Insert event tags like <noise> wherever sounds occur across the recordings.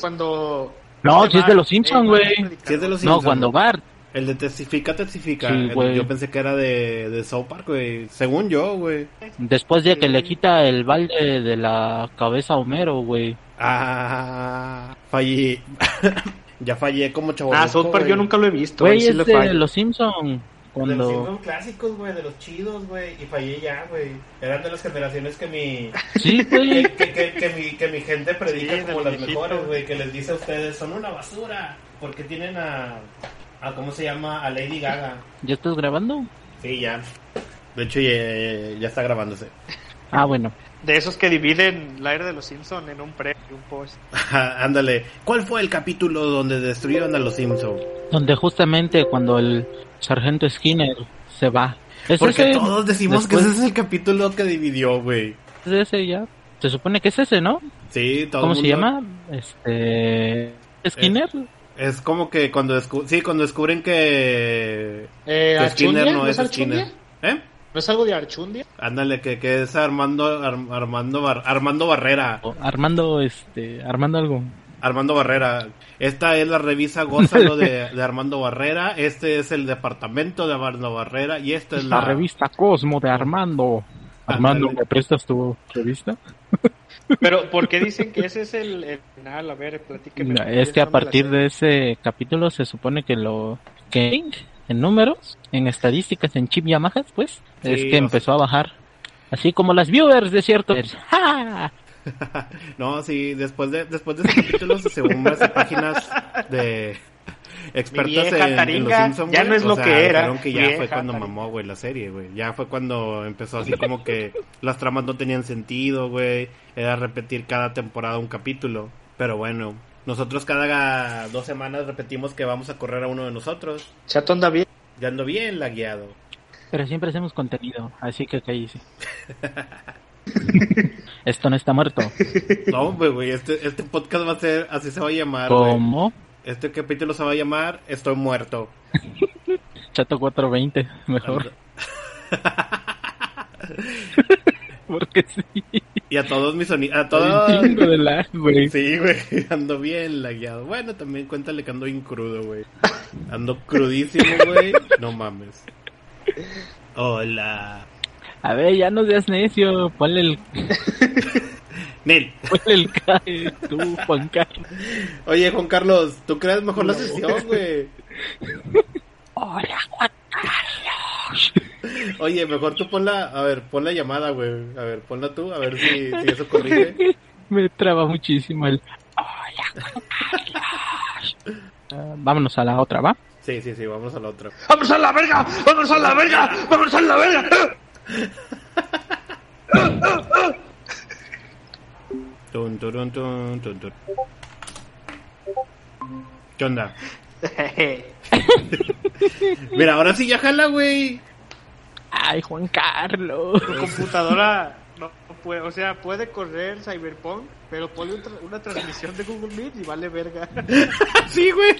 Cuando. No, si es de los Simpsons, güey. Sí, es de los No, Simpsons. cuando Bart. El de testifica, testifica. Sí, El- güey. yo pensé que era de, de South Park, güey. Según yo, güey. Después de que le quita el balde de la cabeza a Homero, güey. Ah, fallé. <laughs> ya fallé como chavo. Ah, South Park yo nunca lo he visto. Güey, sí es de los Simpsons. De los. Simpsons clásicos, güey, de los chidos, güey. Y fallé ya, güey. Eran de las generaciones que mi. <laughs> Sí, que, güey. que, que, que mi, que mi gente predica Sí, como las mejores, güey. Que les dice a ustedes, son una basura. Porque tienen a. a ¿Cómo se llama? A Lady Gaga. ¿Ya estás grabando? Sí, ya. De hecho, ya, ya está grabándose. Ah, bueno. De esos que dividen la era de los Simpsons en un pre y un post. Ándale. ¿Cuál fue el capítulo donde destruyeron a los Simpsons? Donde justamente cuando el sargento Skinner se va. ¿Es Porque ese? todos decimos Después- que ese es el capítulo que dividió, güey. ¿Es ese ya? Se supone que es ese, ¿no? Sí, todo ¿Cómo el se llama? Este... ¿Skinner? Es como que cuando descu- sí, cuando descubren que, Eh, que Skinner no es? Skinner. ¿Eh? ¿No es algo de Archundia? Ándale, que, que es Armando Ar- Armando Bar- Armando Barrera. O Armando, este... Armando algo. Armando Barrera. Esta es la revista Gózalo de, <laughs> de Armando Barrera. Este es el departamento de Armando Barrera. Y esta es La la, revista Cosmo de Armando. Armando. ¿me prestas tu revista? <laughs> Pero, ¿por qué dicen <laughs> que ese es el, el final? A ver, platíqueme. No, es que a partir de ese capítulo se supone que lo que en números, en estadísticas, en chip Yamaha, pues, Sí, es que empezó a bajar. Así como las viewers de cierto. ¡Ja! <laughs> No, sí, después de, después de ese capítulo, según las páginas de expertas en, en los Simpsons, ya no es o lo sea, que era, que ya vieja fue cuando taringa. mamó, güey, la serie, güey. Ya fue cuando empezó así como que las tramas no tenían sentido, güey. Era repetir cada temporada un capítulo. Pero bueno, nosotros cada dos semanas repetimos que vamos a correr a uno de nosotros. Chato anda bien. Ya ando bien lagueado. Pero siempre hacemos contenido, así que cállese. <laughs> <laughs> Esto no está muerto. No, güey, güey, este, este podcast va a ser, así se va a llamar. Como Este capítulo se va a llamar Estoy muerto. <laughs> Chato 420, mejor. <laughs> Porque sí. Y a todos mis sonidos, a todos... de lag, güey. Sí, güey, ando bien lagueado. Bueno, también cuéntale que ando bien crudo, güey. Ando crudísimo, güey. No mames. Hola. A ver, ya no seas necio. Ponle el, <laughs> Nel. ponle el cae, tú, Juan Carlos. Oye, Juan Carlos, ¿tú creas mejor la sesión, güey? Hola, Juan Carlos. Oye, mejor tú ponla, a ver, pon la llamada, güey. A ver, ponla tú, a ver si, si eso corrige. <laughs> Me traba muchísimo el. Hola, Juan Carlos. Ah, vámonos a la otra, ¿va? Sí, sí, sí, vamos a la otra. ¡Vamos a la verga! ¡Vamos a la verga! ¡Vamos a la verga! Tun, turun, tun, tun, tun. ¿Qué onda? <laughs> Mira, ahora sí ya jala, güey. Ay, Juan Carlos. Tu computadora no puede, o sea, puede correr Cyberpunk, pero pone un tra- una transmisión de Google Meet y vale verga. <laughs> Sí, güey.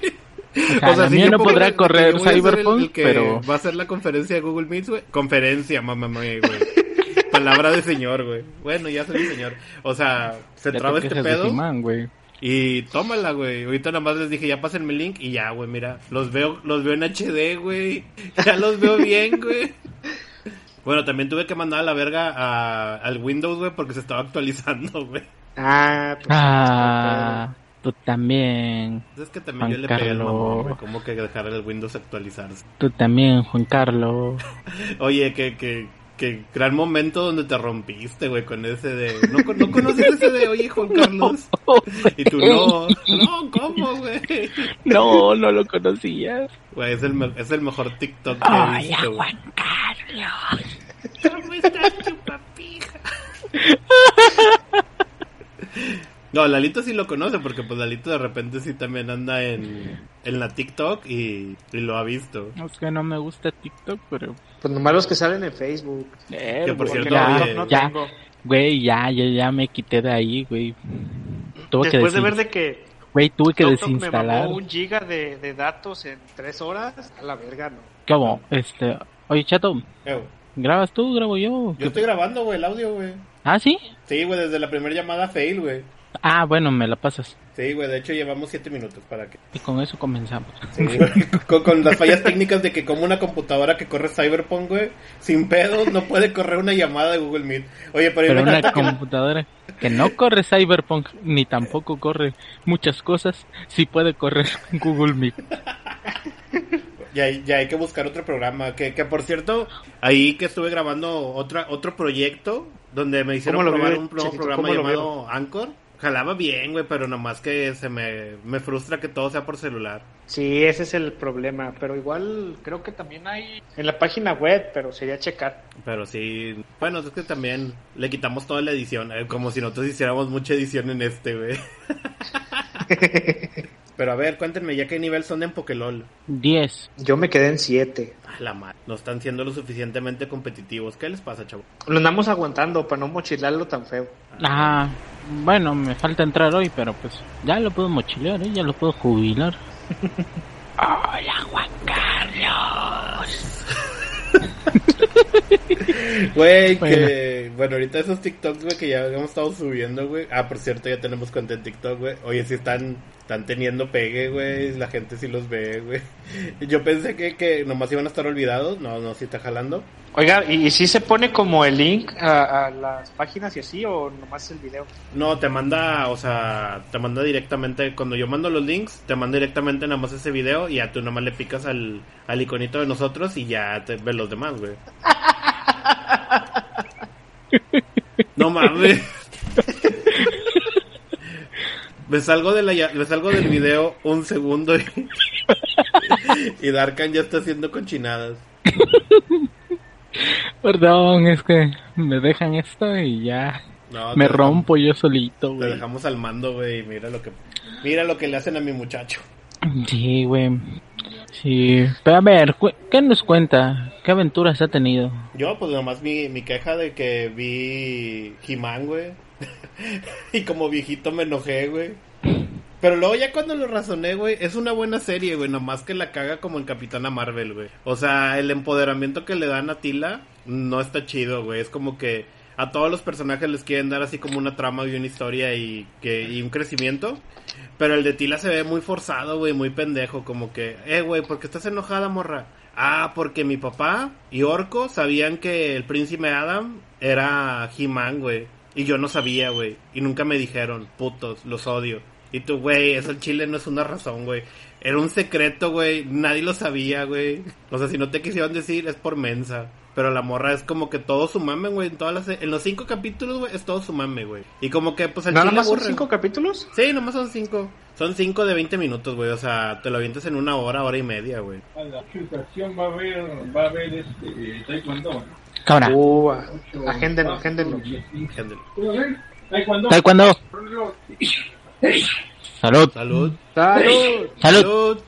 Sea, la mía yo no podrá correr el- Cyberpunk, el pero- Va a ser la conferencia de Google Meet, güey. Conferencia, mamá, mamá, güey. Palabra de señor, güey. Bueno, ya soy un señor. O sea, se Ya traba te este pedo. Y tómala, güey. Ahorita nada más les dije, ya pásenme el link y ya, güey, mira. Los veo, los veo en HD, güey. <laughs> Ya los veo bien, güey. Bueno, también tuve que mandar a la verga a- al Windows, güey, porque se estaba actualizando, güey. Ah, pues. Ah, tú también. Es que también yo Juan le pegué el Carlos. mamón, güey. Como que dejar el Windows actualizarse. Tú también, Juan Carlos. <laughs> Oye, que, que, que gran momento donde te rompiste, güey, con ese de... ¿No, no conociste ese de, oye, Juan <laughs> Carlos? Y tú, no, no, ¿cómo, güey? <laughs> No, no lo conocías. Güey, es el, me- es el mejor TikTok que he Hola, visto. Juan Carlos. ¿Cómo estás, chupapija? No, Lalito sí lo conoce porque pues Lalito de repente sí también anda en, en la TikTok y, y lo ha visto. Es que no me gusta TikTok, pero... Pues nomás los que salen en Facebook. Eh, Que por cierto, ya, oye, no ya, tengo. güey, ya, ya, ya me quité de ahí, güey. Tuve que Después de ver de que Güey, tuve que TikTok me desinstalar. un giga de, de datos en tres horas, a la verga, no. ¿Cómo? Este... Oye, chato, ¿grabas tú? ¿Grabo yo? yo estoy grabando, güey, el audio, güey. ¿Ah, sí? Sí, güey, desde la primera llamada fail, güey. Ah, bueno, me la pasas. Sí, güey, de hecho llevamos siete minutos para que... Y con eso comenzamos. Sí, güey, con, con las fallas técnicas de que como una computadora que corre Cyberpunk, güey, sin pedos no puede correr una llamada de Google Meet. Oye, pero, Pero una computadora que no corre Cyberpunk ni tampoco corre muchas cosas, sí puede correr <laughs> Google Meet. Ya, hay- ya hay que buscar otro programa. Que, que por cierto, ahí que estuve grabando otra, otro proyecto donde me hicieron ¿Cómo lo probar vio, un nuevo programa ¿Cómo lo llamado Anchor. Jalaba bien, güey, pero nomás que se me, me frustra que todo sea por celular. Sí, ese es el problema, pero igual creo que también hay en la página web, pero sería checar. Pero sí, bueno, es que también le quitamos toda la edición, eh, como si nosotros hiciéramos mucha edición en este, güey. <laughs> pero a ver, cuéntenme ya qué nivel son en Pokélol. 10. Yo me quedé en 7. A la madre, no están siendo lo suficientemente competitivos. ¿Qué les pasa, chavo? Lo andamos aguantando para no mochilarlo tan feo. Ah, bueno, me falta entrar hoy, pero pues ya lo puedo mochilear, ¿eh? ya lo puedo jubilar. <laughs> Hola, Juan Carlos. <laughs> <laughs> Güey, Bueno. que. Bueno, ahorita esos TikToks, güey, que ya hemos estado subiendo, güey. Ah, por cierto, ya tenemos cuenta en TikTok, güey. Oye, sí están, están teniendo pegue, güey. La gente sí los ve, güey. <laughs> Yo pensé que, que nomás iban a estar olvidados. No, no, sí está jalando. Oiga, ¿y, y si se pone como el link a, a las páginas y así o nomás el video? No, te manda, o sea, te manda directamente. Cuando yo mando los links, te manda directamente nada más ese video. Y ya tú nomás le picas al, al iconito de nosotros y ya te ves los demás, güey. No mames. Me salgo, de la, ya- me salgo del video un segundo y, y Darkan ya está haciendo cochinadas. Perdón, es que me dejan esto y ya No, me te- rompo yo solito, Te güey. dejamos al mando, güey. y Mira lo que, mira lo que le hacen a mi muchacho. Sí, güey. Sí, pero a ver, ¿qué nos cuenta? ¿Qué aventuras ha tenido? Yo, pues nomás mi, mi queja de que vi He-Man, güey. <laughs> y como viejito me enojé, güey. Pero luego ya cuando lo razoné, güey, es una buena serie, güey. Nomás que la caga como en Capitana Marvel, güey. O sea, el empoderamiento que le dan a Tila no está chido, güey. Es como que a todos los personajes les quieren dar así como una trama y una historia y, que, y un crecimiento. Pero el de Tila se ve muy forzado, güey, muy pendejo. Como que, eh, güey, ¿por qué estás enojada, morra? Ah, porque mi papá y Orco sabían que el príncipe Adam era He-Man, güey. Y yo no sabía, güey. Y nunca me dijeron, putos, los odio. Y tú, güey, eso el chile no es una razón, güey. Era un secreto, güey. Nadie lo sabía, güey. O sea, si no te quisieron decir, es por mensa. Pero la morra es como que todo su mame, güey. En, todas las, en los cinco capítulos, güey, es todo su mame, güey. Y como que, pues, al ¿Nada más son cinco capítulos? Sí, nomás son cinco. Son cinco de 20 minutos, güey. O sea, te lo avientas en una hora, hora y media, güey. A la filtración va a haber, va a haber este, taekwondo. Cámara. Uh, agéndenlo, agéndenlo. Gente. Taekwondo. Taekwondo. Salud. Salud. ¡Salud! Salud.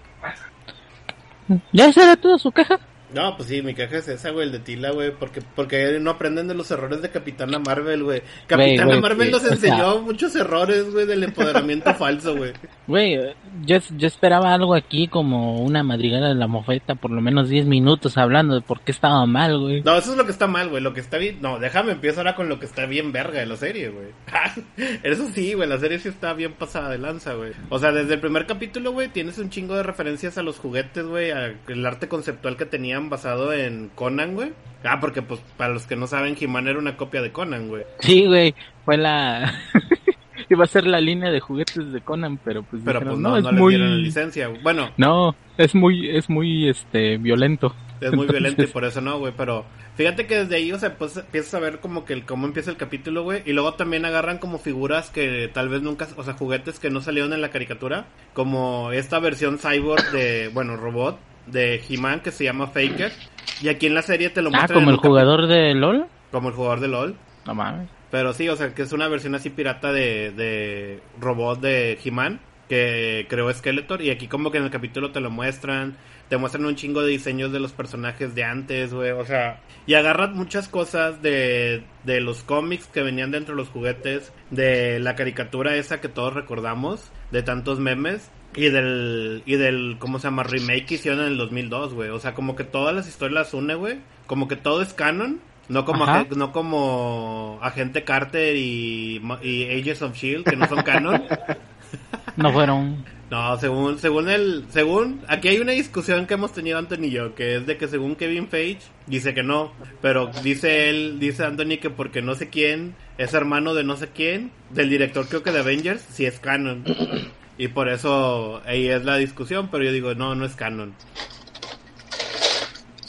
¿Ya será toda su caja? No, pues sí, mi caja es esa, güey, el de Tila, güey, porque, porque no aprenden de los errores de Capitana Marvel, güey. Capitana güey, Marvel nos o sea- enseñó muchos errores, güey, del empoderamiento <laughs> falso, güey. Güey, yo, yo esperaba algo aquí como una madrigala de la mofeta, por lo menos 10 minutos hablando de por qué estaba mal, güey. No, eso es lo que está mal, güey, lo que está bien... No, déjame, empiezo ahora con lo que está bien verga de la serie, güey. <laughs> eso sí, güey, la serie sí está bien pasada de lanza, güey. O sea, desde el primer capítulo, güey, tienes un chingo de referencias a los juguetes, güey, al arte conceptual que tenían basado en Conan, güey. Ah, porque, pues, para los que no saben, He-Man era una copia de Conan, güey. Sí, güey, fue la... <laughs> Iba a ser la línea de juguetes de Conan, pero pues Pero dijeron, pues no, es no muy... dieron la licencia. güey. Bueno, No, es muy, es muy, este, violento. es muy Entonces- violento y por eso no, güey. Pero fíjate que desde ahí, o sea, pues empiezas a ver como que el, cómo empieza el capítulo, güey. Y luego también agarran como figuras que tal vez nunca, o sea, juguetes que no salieron en la caricatura. Como esta versión cyborg de, bueno, robot de He-Man que se llama Faker. Y aquí en la serie te lo Ah, muestran. como en el jugador de LOL. Como el jugador de LOL. No mames. Pero sí, o sea, que es una versión así pirata de, de robot de He-Man que creó Skeletor y aquí como que en el capítulo te lo muestran, te muestran un chingo de diseños de los personajes de antes, güey, o sea, y agarran muchas cosas de, de los cómics que venían dentro de los juguetes, de la caricatura esa que todos recordamos, de tantos memes, y del, y del, ¿cómo se llama? Remake que hicieron en el 2002, güey. O sea, como que todas las historias las une, güey. Como que todo es canon. No como, no como Agente Carter y, y Ages of Shield, que no son canon. <laughs> No fueron. No, según, según el, según, aquí hay una discusión que hemos tenido Anthony y yo, que es de que según Kevin Feige dice que no, pero dice él, dice Anthony que porque no sé quién es hermano de no sé quién, del director creo que de Avengers, si es canon. Y por eso ahí es la discusión, pero yo digo, no, no es canon.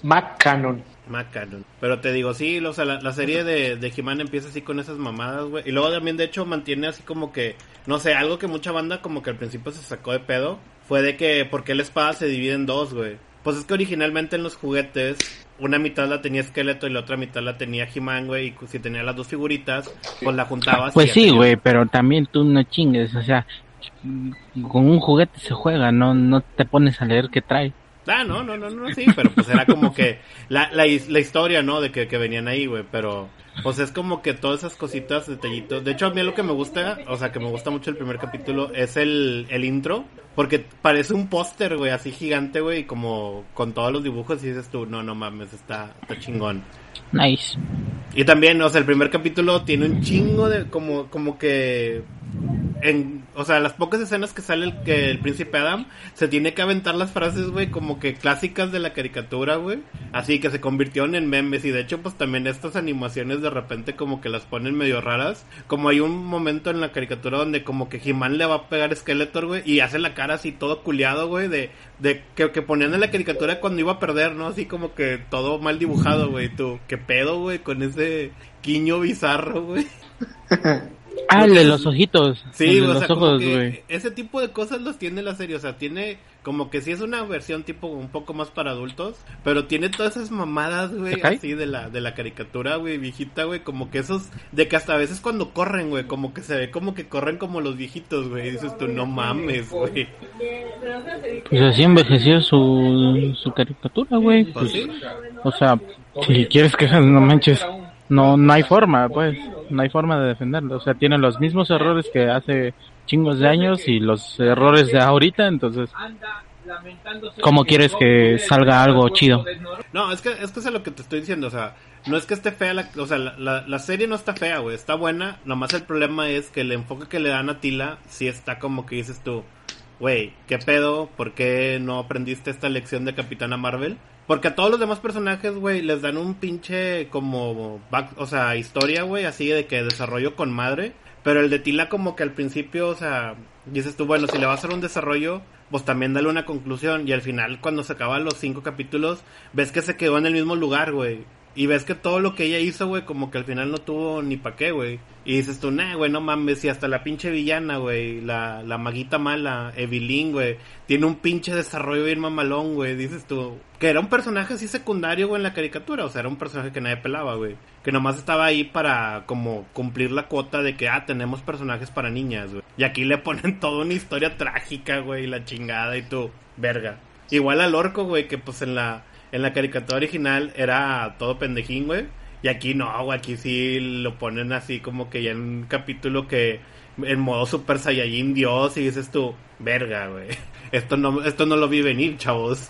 McCannon. Más canon. Pero te digo, sí, o sea, la, la serie de, de He-Man empieza así con esas mamadas, güey. Y luego también, de hecho, mantiene así como que, no sé, algo que mucha banda como que al principio se sacó de pedo. Fue de que, ¿por qué la espada se divide en dos, güey? Pues es que originalmente en los juguetes, una mitad la tenía Esqueleto y la otra mitad la tenía He-Man, güey. Y si tenía las dos figuritas, pues la juntabas. Pues y sí, güey, pero también tú no chingues, o sea, con un juguete se juega, no no te pones a leer qué trae. Ah, no, no, no, no, sí, pero pues era como que la, la, his- la historia, ¿no? De que, que venían ahí, güey, pero pues es como que todas esas cositas, detallitos. De hecho, a mí lo que me gusta, o sea, que me gusta mucho el primer capítulo, es el, el intro, porque parece un póster, güey, así gigante, güey, y como con todos los dibujos y dices tú, no, no mames, está, está chingón. Nice. Y también, o sea, el primer capítulo tiene un chingo de, como, como que, en, o sea, las pocas escenas que sale el, que el príncipe Adam, se tiene que aventar las frases, güey, como que clásicas de la caricatura, güey. Así que se convirtieron en memes y de hecho, pues también estas animaciones de repente como que las ponen medio raras. Como hay un momento en la caricatura donde como que He-Man le va a pegar a Skeletor, güey, y hace la cara así todo culiado, güey, de, de que, que ponían en la caricatura cuando iba a perder, ¿no? Así como que todo mal dibujado, güey, tú, qué pedo, güey, con ese guiño bizarro, güey. <laughs> Ah, el de los ojitos. Sí, el de o los sea, como ojos, que güey. ese tipo de cosas los tiene la serie, o sea, tiene como que sí es una versión tipo un poco más para adultos, pero tiene todas esas mamadas, güey, así de la de la caricatura, güey, viejita, güey, como que esos de que hasta a veces cuando corren, güey, como que se ve como que corren como los viejitos, güey, dices tú, no mames, güey. Pues así envejeció su, su caricatura, güey. Pues Pues, sí. o sea, si quieres quejas, no manches. No, no hay forma, pues. No hay forma de defenderlo. O sea, tiene los mismos errores que hace chingos de años y los errores de ahorita, entonces. ¿Cómo quieres que salga algo chido? No, es que, es que es lo que te estoy diciendo, o sea, no es que esté fea la, o sea, la, la, la serie no está fea, güey, está buena, nomás el problema es que el enfoque que le dan a Tila sí está como que dices tú, güey, ¿qué pedo? ¿Por qué no aprendiste esta lección de Capitana Marvel? Porque a todos los demás personajes, güey, les dan un pinche como, back- o sea, historia, güey, así de que desarrollo con madre. Pero el de Tila como que al principio, o sea, dices tú, bueno, si le va a hacer un desarrollo, pues también dale una conclusión. Y al final, cuando se acaban los cinco capítulos, ves que se quedó en el mismo lugar, güey. Y ves que todo lo que ella hizo, güey, como que al final no tuvo ni pa' qué, güey. Y dices tú, nah, güey, no mames, y hasta la pinche villana, güey, la, la maguita mala, Evelyn, güey, tiene un pinche desarrollo bien mamalón, güey, dices tú. Que era un personaje así secundario, güey, en la caricatura, o sea, era un personaje que nadie pelaba, güey. Que nomás estaba ahí para, como, cumplir la cuota de que, ah, tenemos personajes para niñas, güey. Y aquí le ponen <laughs> toda una historia trágica, güey, la chingada y tú, verga. Igual al orco, güey, que pues en la, en la caricatura original era todo pendejín, güey. Y aquí no, güey, aquí sí lo ponen así como que ya en un capítulo que en modo super saiyajin dios y dices tú, verga, güey. <laughs> Esto no, esto no lo vi venir, chavos.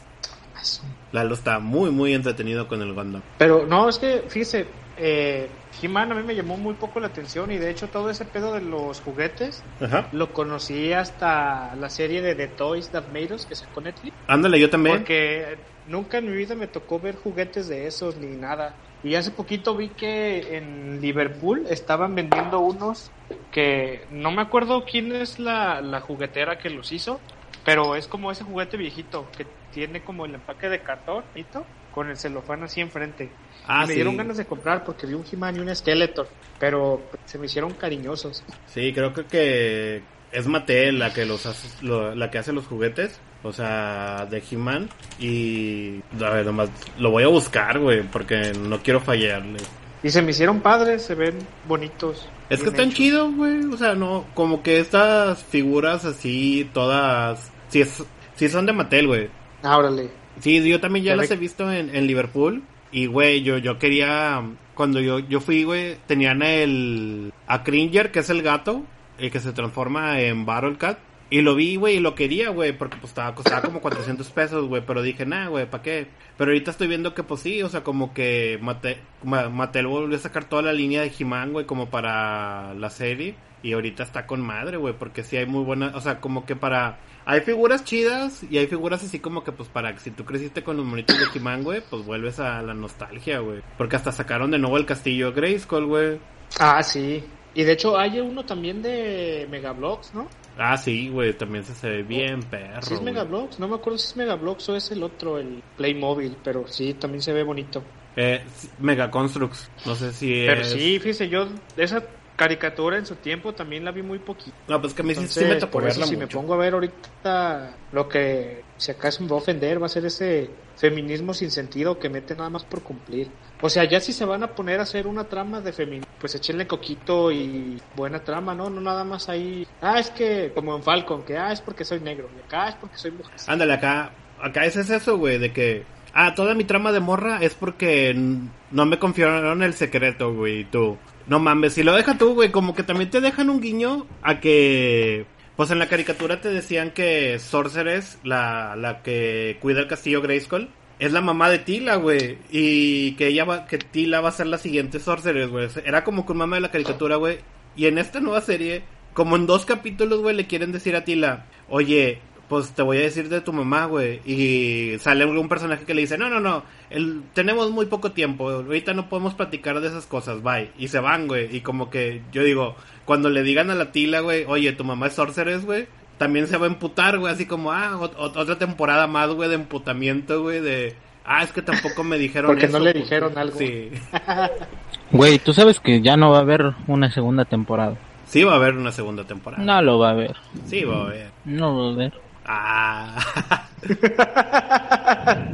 Lalo está muy, muy entretenido con el Gundam. Pero no, es que, fíjese, eh, He-Man a mí me llamó muy poco la atención y de hecho todo ese pedo de los juguetes Ajá. lo conocí hasta la serie de The Toys That Made Us que sacó Netflix. Ándale, yo también. Porque nunca en mi vida me tocó ver juguetes de esos ni nada. Y hace poquito vi que en Liverpool estaban vendiendo unos que no me acuerdo quién es la, la juguetera que los hizo, pero es como ese juguete viejito que tiene como el empaque de cartón ¿nito? con el celofán así enfrente. Ah, y me sí. dieron ganas de comprar porque vi un He-Man y un Skeletor, pero se me hicieron cariñosos. Sí, creo que, que es Mattel la que los hace, lo- la que hace los juguetes, o sea, de He-Man y a ver, nomás lo voy a buscar, güey, porque no quiero fallarle. Y se me hicieron padres, se ven bonitos. Es que están chidos, güey. O sea, no, como que estas figuras así, todas. Sí, es, sí son de Mattel, güey. Ah, órale. Sí, yo también ya las he visto en, en Liverpool. Y, güey, yo, yo quería. Cuando yo, yo fui, güey, tenían el. A Cringer, que es el gato, el que se transforma en Battle Cat. Y lo vi, güey, y lo quería, güey, porque pues estaba, costaba como 400 pesos, güey. Pero dije, nah, güey, ¿para qué? Pero ahorita estoy viendo que, pues sí, o sea, como que Mate- Ma- Mattel volvió a sacar toda la línea de He-Man, güey, como para la serie. Y ahorita está con madre, güey, porque sí hay muy buenas, o sea, como que para... Hay figuras chidas y hay figuras así como que, pues, para que si tú creciste con los monitos de He-Man, güey, pues vuelves a la nostalgia, güey. Porque hasta sacaron de nuevo el castillo Grayskull, güey. Ah, sí. Y de hecho hay uno también de Megablox, ¿no? Ah, sí, güey, también se, ve bien perro, Sí es güey. Megablox, no me acuerdo si es Megablox o es el otro, el Playmobil, pero sí, también se ve bonito. Eh, Mega Constructs, no sé si Pero es... sí, fíjese, yo esa caricatura en su tiempo también la vi muy poquito. No, pues que a mí sí, Entonces, me tocó por eso verla si me pongo a ver ahorita lo que si acaso me va a ofender va a ser ese feminismo sin sentido que mete nada más por cumplir. O sea, ya si se van a poner a hacer una trama de feminismo, pues échenle coquito y buena trama, ¿no? No nada más ahí, ah, es que como en Falcon, que ah, es porque soy negro, y acá es porque soy mujer. Ándale, acá, acá ese es eso, güey, de que, ah, toda mi trama de morra es porque no me confiaron el secreto, güey, tú. No mames, si lo deja tú, güey, como que también te dejan un guiño a que, pues en la caricatura te decían que Sorceress, la, la que cuida el castillo Grayskull, es la mamá de Tila, güey, y que ella va, que Tila va a ser la siguiente Sorceress, güey. Era como que un mame de la caricatura, güey, y en esta nueva serie, como en dos capítulos, güey, le quieren decir a Tila, oye, pues te voy a decir de tu mamá, güey. Y sale un personaje que le dice, no, no, no, el, tenemos muy poco tiempo, ahorita no podemos platicar de esas cosas, bye. Y se van, güey. Y como que yo digo, cuando le digan a la tila, güey, oye, tu mamá es sorceress, güey, también se va a emputar, güey, así como, ah, ot- ot- otra temporada más, güey, de emputamiento, güey, de... Ah, es que tampoco me dijeron Porque no le puto". dijeron algo. Sí. <laughs> Güey, tú sabes que ya no va a haber una segunda temporada. Sí va a haber una segunda temporada. No lo va a haber. Sí va a haber. No lo va a haber. Ah. <laughs>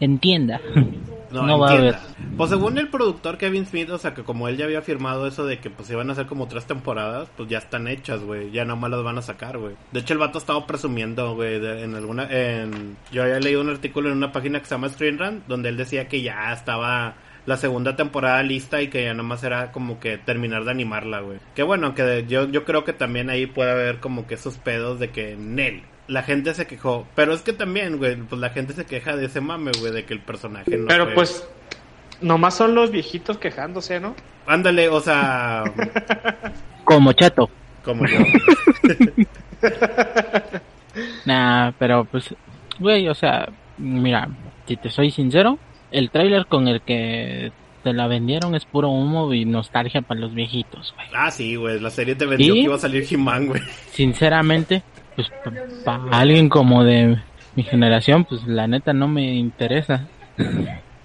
Entienda. No, No va a haber. Pues según el productor Kevin Smith, o sea que como él ya había firmado eso de que pues iban a hacer como tres temporadas, pues ya están hechas, güey. Ya nomás las van a sacar, güey. De hecho el vato estaba presumiendo, güey, en alguna... En... Yo había leído un artículo en una página que se llama Screen Rant, donde él decía que ya estaba la segunda temporada lista y que ya nomás era como que terminar de animarla, güey. Que bueno, que yo, yo creo que también ahí puede haber como que esos pedos de que Nel. La gente se quejó, pero es que también, güey, pues la gente se queja de ese mame, güey, de que el personaje no Pero fue- pues, nomás son los viejitos quejándose, ¿no? Ándale, o sea, <laughs> Como chato. como yo. <laughs> Nah, pero pues, güey, o sea, mira, si te soy sincero, el tráiler con el que te la vendieron es puro humo y nostalgia para los viejitos, güey. Ah, sí, güey, la serie te vendió ¿Y? que iba a salir He-Man, güey. Sinceramente, pues para alguien como de mi generación, pues la neta no me interesa.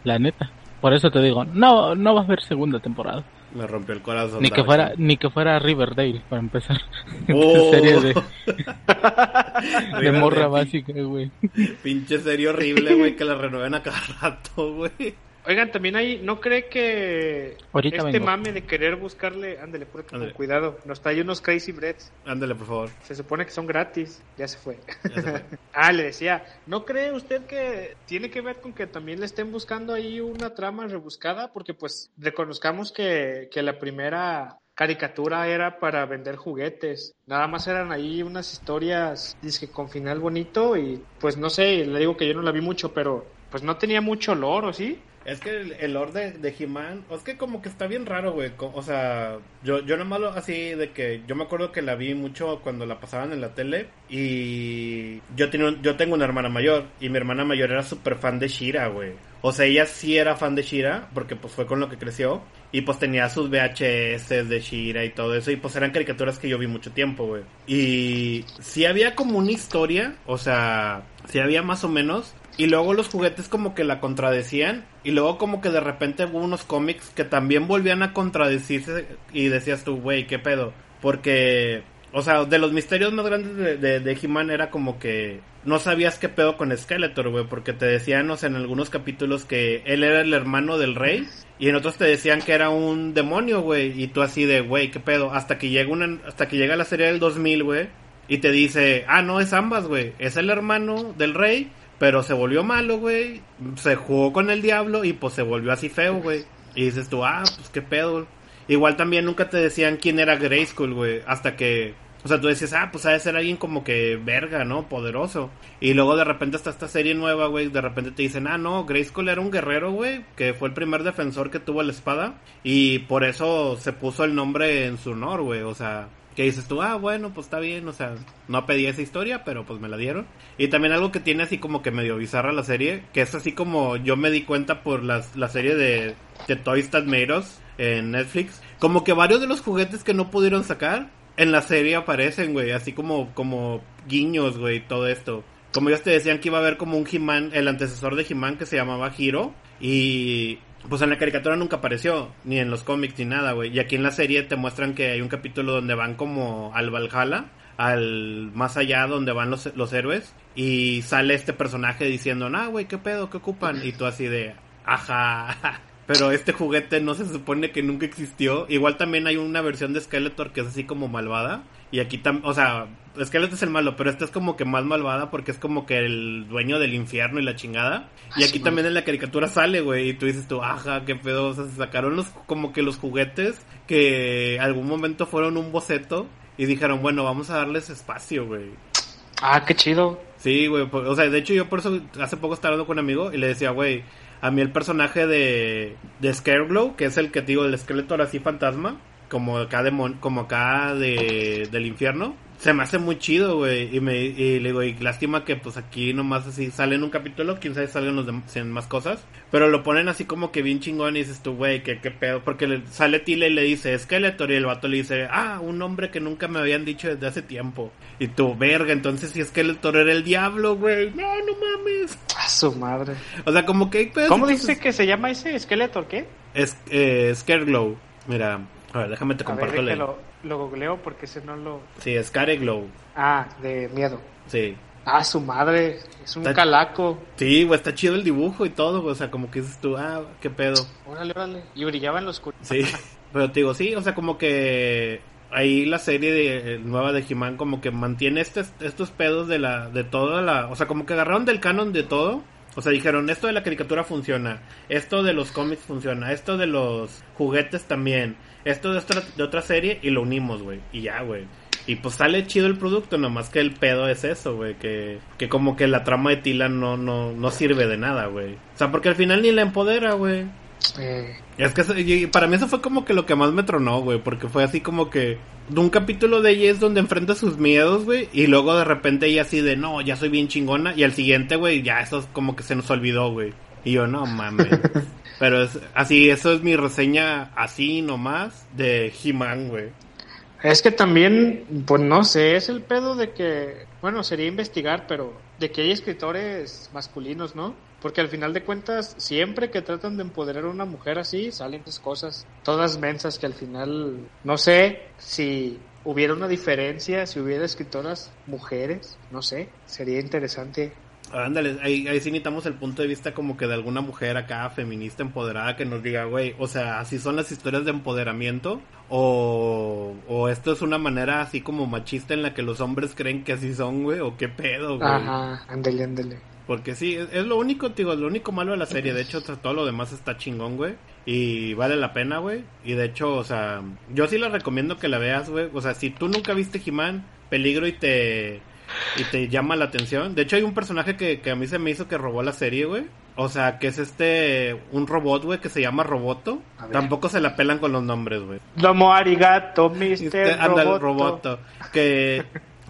la neta. Por eso te digo, no, no va a haber segunda temporada. Me rompió el corazón. Ni que fuera, ni que fuera Riverdale, para empezar. <laughs> Oh. serie de, <laughs> de morra básica, güey. Pinche serie horrible, güey, que la renueven a cada rato, güey. Oigan, también ahí, ¿no cree que Ahorita este vengo. mame de querer buscarle, ándale, puro con cuidado, nos trae unos Crazy Breads, Ándale, por favor. se supone que son gratis, ya se fue. Ya se fue. <laughs> ah, le decía, ¿no cree usted que tiene que ver con que también le estén buscando ahí una trama rebuscada? Porque pues reconozcamos que, que la primera caricatura era para vender juguetes, nada más eran ahí unas historias, dice con final bonito y pues no sé, le digo que yo no la vi mucho, pero pues no tenía mucho olor, ¿o sí? Es que el, el lore de, de He-Man, es que como que está bien raro, güey. O sea, yo, yo nomás lo así de que yo me acuerdo que la vi mucho cuando la pasaban en la tele y yo, tenía un- yo tengo una hermana mayor y mi hermana mayor era súper fan de Shira, güey. O sea, ella sí era fan de Shira porque pues fue con lo que creció y pues tenía sus VHS de Shira y todo eso y pues eran caricaturas que yo vi mucho tiempo, güey. Y sí había como una historia, o sea, sí había más o menos, y luego los juguetes como que la contradecían. Y luego como que de repente hubo unos cómics que también volvían a contradecirse. Y decías tú, güey, ¿qué pedo? Porque o sea, de los misterios más grandes de, de, He-Man era como que no sabías qué pedo con Skeletor, güey, porque te decían, o sea, en algunos capítulos que él era el hermano del rey y en otros te decían que era un demonio, güey, y tú así de, güey, qué pedo, hasta que llega una hasta que llega la serie del 2000, güey, y te dice, "Ah, no, es ambas, güey, es el hermano del rey." Pero se volvió malo, güey. Se jugó con el diablo y pues se volvió así feo, güey. Y dices tú, ah, pues qué pedo. Igual también nunca te decían quién era Grayskull, güey. Hasta que o sea, tú decías, ah, pues ha de ser alguien como que verga, ¿no? Poderoso. Y luego de repente hasta esta serie nueva, güey, de repente te dicen, ah, no, Grayskull era un guerrero, güey, que fue el primer defensor que tuvo la espada. Y por eso se puso el nombre en su honor, güey. O sea, que dices tú, ah, bueno, pues está bien, o sea, no pedí esa historia, pero pues me la dieron. Y también algo que tiene así como que medio bizarra la serie, que es así como yo me di cuenta por la, la serie de, de Made Us en Netflix, como que varios de los juguetes que no pudieron sacar en la serie aparecen, güey, así como, como guiños, güey, todo esto. Como ellos te decían que iba a haber como un He-Man, el antecesor de He-Man que se llamaba Hiro, y pues en la caricatura nunca apareció, ni en los cómics ni nada, güey. Y aquí en la serie te muestran que hay un capítulo donde van como al Valhalla, al más allá donde van los, los héroes, y sale este personaje diciendo, nah, güey, ¿qué pedo? ¿Qué ocupan? Y tú así de, ajá. <laughs> Pero este juguete no se supone que nunca existió. Igual también hay una versión de Skeletor que es así como malvada. Y aquí también, o sea, Skeletor es el malo, pero esta es como que más malvada porque es como que el dueño del infierno y la chingada. Y aquí también en la caricatura sale, güey, y tú dices tú, ajá, qué pedo, o sea, se sacaron los, como que los juguetes que algún momento fueron un boceto y dijeron, bueno, vamos a darles espacio, güey. Ah, qué chido. Sí, güey, o sea, de hecho yo por eso hace poco estaba hablando con un amigo y le decía, güey, a mí el personaje de, de Scareglow, que es el que te digo, el esqueleto así fantasma, como acá, de, como acá de, del infierno, se me hace muy chido, güey. Y, me, y le digo, y lástima que pues aquí nomás así sale en un capítulo, quién sabe salen los demás, más cosas. Pero lo ponen así como que bien chingón y dices tú, güey, ¿qué, qué pedo. Porque le, sale Tile y le dice Skeletor y el vato le dice, ah, un nombre que nunca me habían dicho desde hace tiempo. Y tú, verga, entonces si Skeletor era el diablo, güey. No, no mames. A su madre. O sea, como que hay pedos. ¿Cómo dice que se llama ese Skeletor? ¿Qué? Es, eh, Scareglow. Mira, a ver, déjame te ver, comparto la- lo googleo porque ese no lo... Sí, Scareglow. Ah, de miedo. Sí. Ah, su madre. Es un Está- calaco. Sí, güey, está chido el dibujo y todo, güey, o sea, como que dices tú, ah, qué pedo. Órale, órale. Y brillaba en los oscuridad. Sí, <laughs> pero te digo, sí, o sea, como que ahí la serie de, nueva de He-Man como que mantiene este, estos pedos de la, de toda la, o sea, como que agarraron del canon de todo. O sea, dijeron, esto de la caricatura funciona, esto de los cómics funciona, esto de los juguetes también, esto de otra, de otra serie y lo unimos, güey. Y ya, güey. Y pues sale chido el producto, nomás que el pedo es eso, güey, que, que como que la trama de Tila no, no, no sirve de nada, güey. O sea, porque al final ni la empodera, güey. Eh, Es que eso- y para mí eso fue como que lo que más me tronó, güey, porque fue así como que de un capítulo de ella es donde enfrenta sus miedos, güey, y luego de repente ella así de, no, ya soy bien chingona, y al siguiente, güey, ya eso es como que se nos olvidó, güey. Y yo, no mames. <laughs> Pero es así, eso es mi reseña así nomás de He-Man, güey. Es que también, pues no sé, es el pedo de que, bueno, sería investigar, pero de que hay escritores masculinos, ¿no? Porque al final de cuentas, siempre que tratan de empoderar a una mujer así, salen esas cosas, todas mensas que al final, no sé si hubiera una diferencia, si hubiera escritoras mujeres, no sé, sería interesante. Ándale, ahí, ahí sí necesitamos el punto de vista como que de alguna mujer acá feminista empoderada que nos diga, güey, o sea, así son las historias de empoderamiento o, o esto es una manera así como machista en la que los hombres creen que así son, güey, o qué pedo, güey. Ajá, ándele, ándele. Porque sí, es, es lo único, digo, lo único malo de la serie. De hecho, todo lo demás está chingón, güey. Y vale la pena, güey. Y de hecho, o sea, yo sí la recomiendo que la veas, güey. O sea, si tú nunca viste He-Man, peligro y te, y te llama la atención. De hecho, hay un personaje que, que a mí se me hizo que robó la serie, güey. O sea, que es este, un robot, güey, que se llama Roboto. Tampoco se la pelan con los nombres, güey. Domo arigato, Mr. Este, anda, Roboto. roboto. Que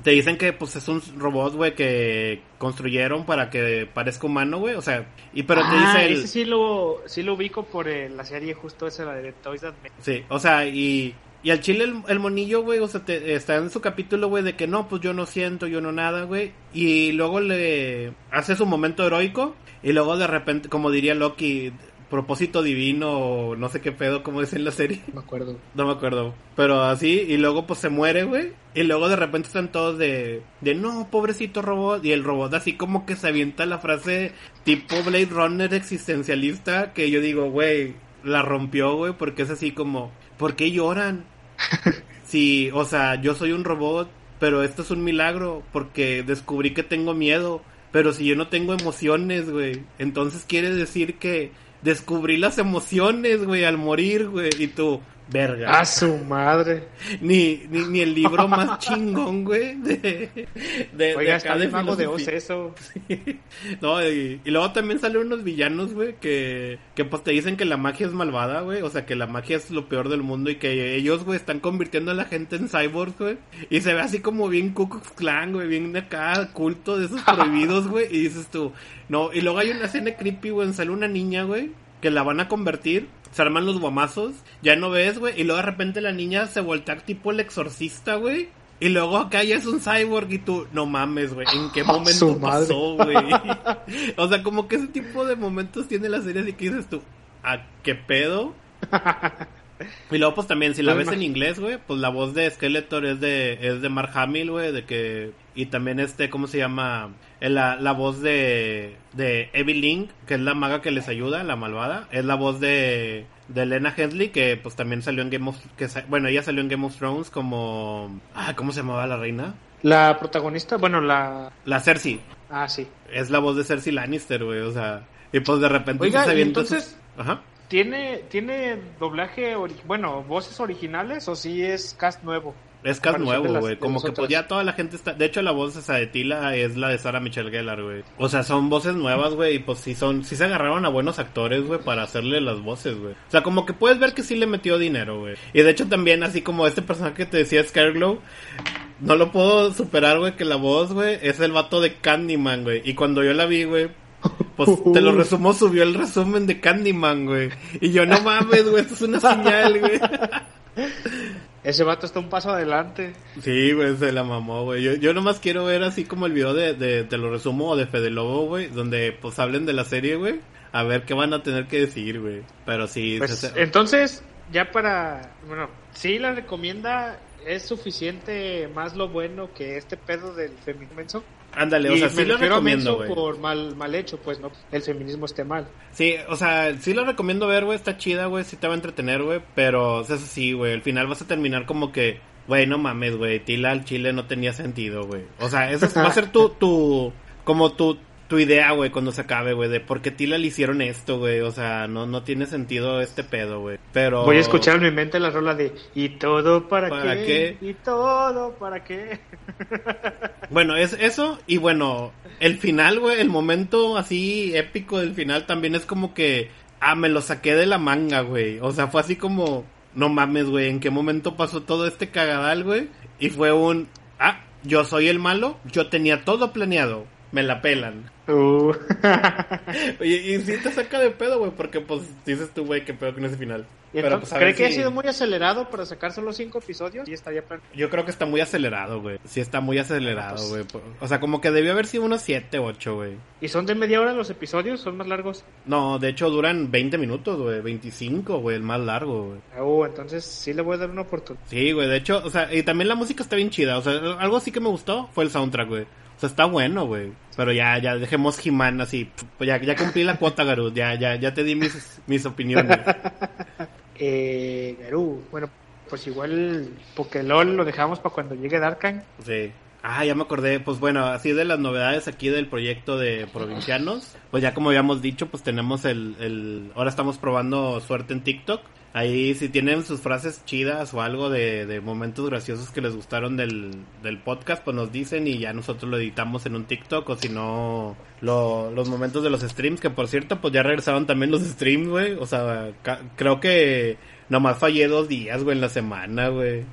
te dicen que pues es un robot, güey, que construyeron para que parezca humano, güey. O sea, y pero te Ah, dice el... ese sí lo, sí lo ubico por eh, la serie justo esa, la de Toys That Made. Sí, o sea, y... Y al chile el, el monillo, güey, o sea, te- está en su capítulo, güey, de que no, pues yo no siento, yo no nada, güey. Y luego le hace su momento heroico y luego de repente, como diría Loki, propósito divino o no sé qué pedo, como dice en la serie. No me acuerdo. <laughs> No me acuerdo. Pero así, y luego pues se muere, güey. Y luego de repente están todos de, de no, pobrecito robot. Y el robot así como que se avienta la frase tipo Blade Runner existencialista que yo digo, güey, la rompió, güey, porque es así como, ¿por qué lloran? <laughs> Sí, o sea, yo soy un robot, pero esto es un milagro porque descubrí que tengo miedo. Pero si yo no tengo emociones, güey, entonces quiere decir que descubrí las emociones, güey, al morir, güey. Y tú, verga. A su madre. Ni, ni, ni el libro más <laughs> chingón, güey, de, de, de Oiga, acá está de de mago de Oz eso. <laughs> No, y, y luego también salen unos villanos, güey, que, que pues te dicen que la magia es malvada, güey. O sea, que la magia es lo peor del mundo y que ellos, güey, están convirtiendo a la gente en cyborgs, güey. Y se ve así como bien Ku Klux Klan, güey, bien de acá, culto de esos <laughs> prohibidos, güey. Y dices tú, no. Y luego hay una escena creepy, güey, sale una niña, güey, que la van a convertir. Se arman los guamazos, ya no ves, güey. Y luego de repente la niña se voltea tipo el exorcista, güey. Y luego acá ya es un cyborg y tú, no mames, güey, ¿en qué <laughs> momento pasó, güey? <laughs> o sea, como que ese tipo de momentos tiene la serie así que dices tú, ¿a qué pedo? <laughs> Y luego pues también, si la ves en inglés, güey, pues la voz de Skeletor es de, es de Mark Hamill, güey, de que... Y también este, ¿cómo se llama? Eh, La, la voz de, de Evie Link, que es la maga que les ayuda, la malvada. Es la voz de, de Lena Hensley, que pues también salió en Game of... Que, bueno, ella salió en Game of Thrones como... Ah, ¿cómo se llamaba la reina? La protagonista, bueno, la... La Cersei. Ah, sí. Es la voz de Cersei Lannister, güey, o sea... Y pues de repente Oiga, se y entonces- Ajá. ¿Tiene, ¿Tiene doblaje, bueno, voces originales o sí es cast nuevo? Es cast nuevo, güey. Como que pues ya toda la gente está. De hecho, la voz esa de Tila es la de Sarah Michelle Gellar, güey. O sea, son voces nuevas, güey. Y pues sí son. Sí se agarraron a buenos actores, güey, para hacerle las voces, güey. O sea, como que puedes ver que sí le metió dinero, güey. Y de hecho, también, así como este personaje que te decía, Scareglow. No lo puedo superar, güey, que la voz, güey, es el vato de Candyman, güey. Y cuando yo la vi, güey, pues te lo <laughs> resumo, subió el resumen de Candyman, güey. Y yo, no mames, güey, esto es una señal, güey. <laughs> Ese vato está un paso adelante. Sí, güey, se la mamó, güey. Yo, yo nomás quiero ver así como el video de, de Te lo resumo o de Fede Lobo, güey, donde pues hablen de la serie, güey. A ver qué van a tener que decir, güey. Pero sí, Pues, se- entonces, ya para... Bueno, sí la recomienda, es suficiente más lo bueno que este pedo del feminismo. Ándale, o sea, sí lo recomiendo, güey. por mal, mal hecho, pues no, el feminismo esté mal. Sí, o sea, sí lo recomiendo ver, güey, está chida, güey, sí te va a entretener, güey, pero o sea, eso sí, güey, al final vas a terminar como que, güey, no mames, güey, Tila al chile no tenía sentido, güey. O sea, eso va a ser tu, tu, como tu, tu idea, güey, cuando se acabe, güey, de por qué Tila le hicieron esto, güey, o sea, no, no tiene sentido este pedo, güey. Pero... Voy a escuchar en mi mente la rola de ¿Y todo para, ¿Para qué? ¿Y todo para qué? Bueno, es eso y bueno, el final, güey, el momento así épico del final también es como que, ah, me lo saqué de la manga, güey. O sea, fue así como, no mames, güey, ¿en qué momento pasó todo este cagadal, güey? Y fue un, ah, yo soy el malo, yo tenía todo planeado, me la pelan. Uh. <laughs> Oye, y sí te saca de pedo, güey, porque pues dices tú, güey, qué pedo con ese final. Pero entonces, pues ¿Cree que ha si- sido muy acelerado para sacar solo cinco episodios? Y estaría Yo creo que está muy acelerado, güey. Sí está muy acelerado, Pues- güey. O sea, como que debió haber sido unos 7, 8, güey. ¿Y son de media hora los episodios? ¿Son más largos? No, de hecho duran 20 minutos, güey. 25, güey, el más largo, güey. Uh, entonces sí le voy a dar una oportunidad. Sí, güey, de hecho, o sea, y también la música está bien chida. O sea, algo así que me gustó fue el soundtrack, güey. O sea, está bueno, güey. Pero ya, ya dejemos He-Man así. Pues ya, ya cumplí la cuota, Garud. Ya, ya, ya te di mis, mis opiniones. <laughs> Eh, Garú, bueno, pues igual Pokélol lo dejamos para cuando llegue Darkan. Sí. Ah, ya me acordé. Pues bueno, así de las novedades aquí del proyecto de Provincianos. Pues ya como habíamos dicho, pues tenemos el, el... Ahora estamos probando suerte en TikTok. Ahí si tienen sus frases chidas o algo de, de momentos graciosos que les gustaron del, del podcast, pues nos dicen y ya nosotros lo editamos en un TikTok o si no, lo- los momentos de los streams, que por cierto, pues ya regresaron también los streams, güey. O sea, creo que nomás fallé dos días, güey, en la semana, güey.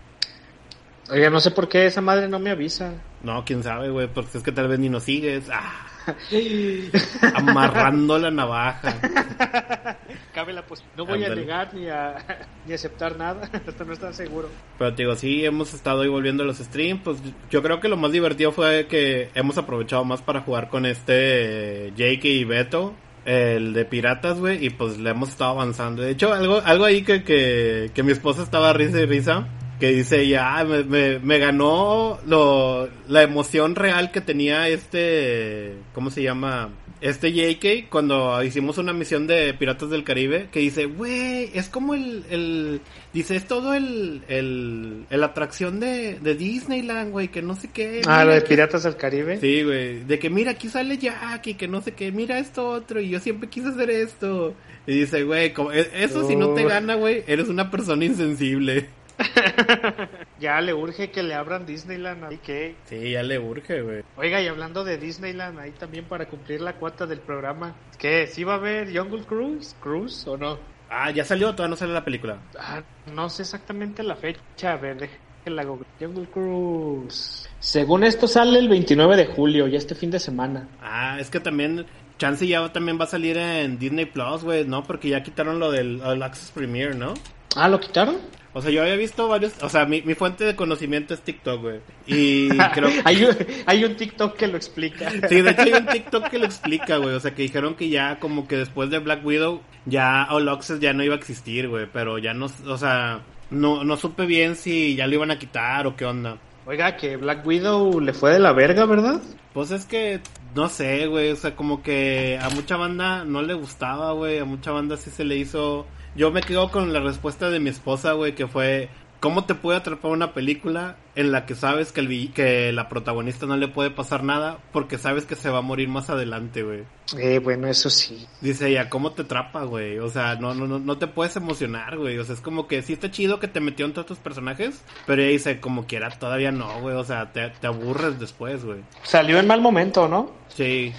Oiga, no sé por qué esa madre no me avisa. No, quién sabe, güey, porque es que tal vez ni nos sigues. Ah, <laughs> amarrando la navaja. <laughs> Cabe la posibilidad. No voy a negar ni a <laughs> ni aceptar nada. Esto no es tan seguro. Pero te digo, sí, hemos estado ahí volviendo a los streams. Pues yo creo que lo más divertido fue que hemos aprovechado más para jugar con este Jake y Beto. el de piratas, güey, y pues le hemos estado avanzando. De hecho, algo, algo ahí que, que, que mi esposa estaba risa y risa, que dice ya, ah, me, me, me, ganó lo, la emoción real que tenía este, ¿cómo se llama? Este JK cuando hicimos una misión de Piratas del Caribe, que dice, güey, es como el, el, dice, es todo el, el, el atracción de, de Disneyland, güey, que no sé qué. Ah, lo de Piratas del Caribe. Sí, güey, de que mira, aquí sale Jack y que no sé qué, mira esto otro, y yo siempre quise hacer esto. Y dice, güey, eso si no te gana, güey, eres una persona insensible. <laughs> ya le urge que le abran Disneyland, ahí que. Sí, ya le urge, güey. Oiga, y hablando de Disneyland, ahí también para cumplir la cuota del programa, ¿qué? ¿Sí va a haber Jungle Cruise? ¿Cruise o no? Ah, ya salió, todavía no sale la película. Ah, no sé exactamente la fecha, a ver, la Jungle Cruise. Según esto sale el 29 de julio, ya este fin de semana. Ah, es que también Chance ya también va a salir en Disney Plus, güey, ¿no? Porque ya quitaron lo del Access Premiere, ¿no? Ah, ¿lo quitaron? O sea, yo había visto varios, o sea, mi, mi fuente de conocimiento es TikTok, güey. Y <laughs> creo hay, un, hay un TikTok que lo explica. sí, de hecho hay un TikTok que lo explica, güey. O sea, que dijeron que ya como que después de Black Widow ya All Access ya no iba a existir, güey. Pero ya no, o sea, no, no supe bien si ya lo iban a quitar o qué onda. Oiga, que Black Widow le fue de la verga, ¿verdad? Pues es que, no sé, güey, o sea, como que a mucha banda no le gustaba, güey, a mucha banda sí se le hizo yo me quedo con la respuesta de mi esposa, güey, que fue, ¿cómo te puede atrapar una película en la que sabes que, el, que la protagonista no le puede pasar nada porque sabes que se va a morir más adelante, güey? Eh, bueno, eso sí. Dice ella, ¿cómo te atrapa, güey? O sea, no, no, no, no te puedes emocionar, güey. O sea, es como que sí está chido que te metió entre otros personajes, pero ella dice, como quiera, todavía no, güey. O sea, te, te aburres después, güey. Salió en mal momento, ¿no? Sí.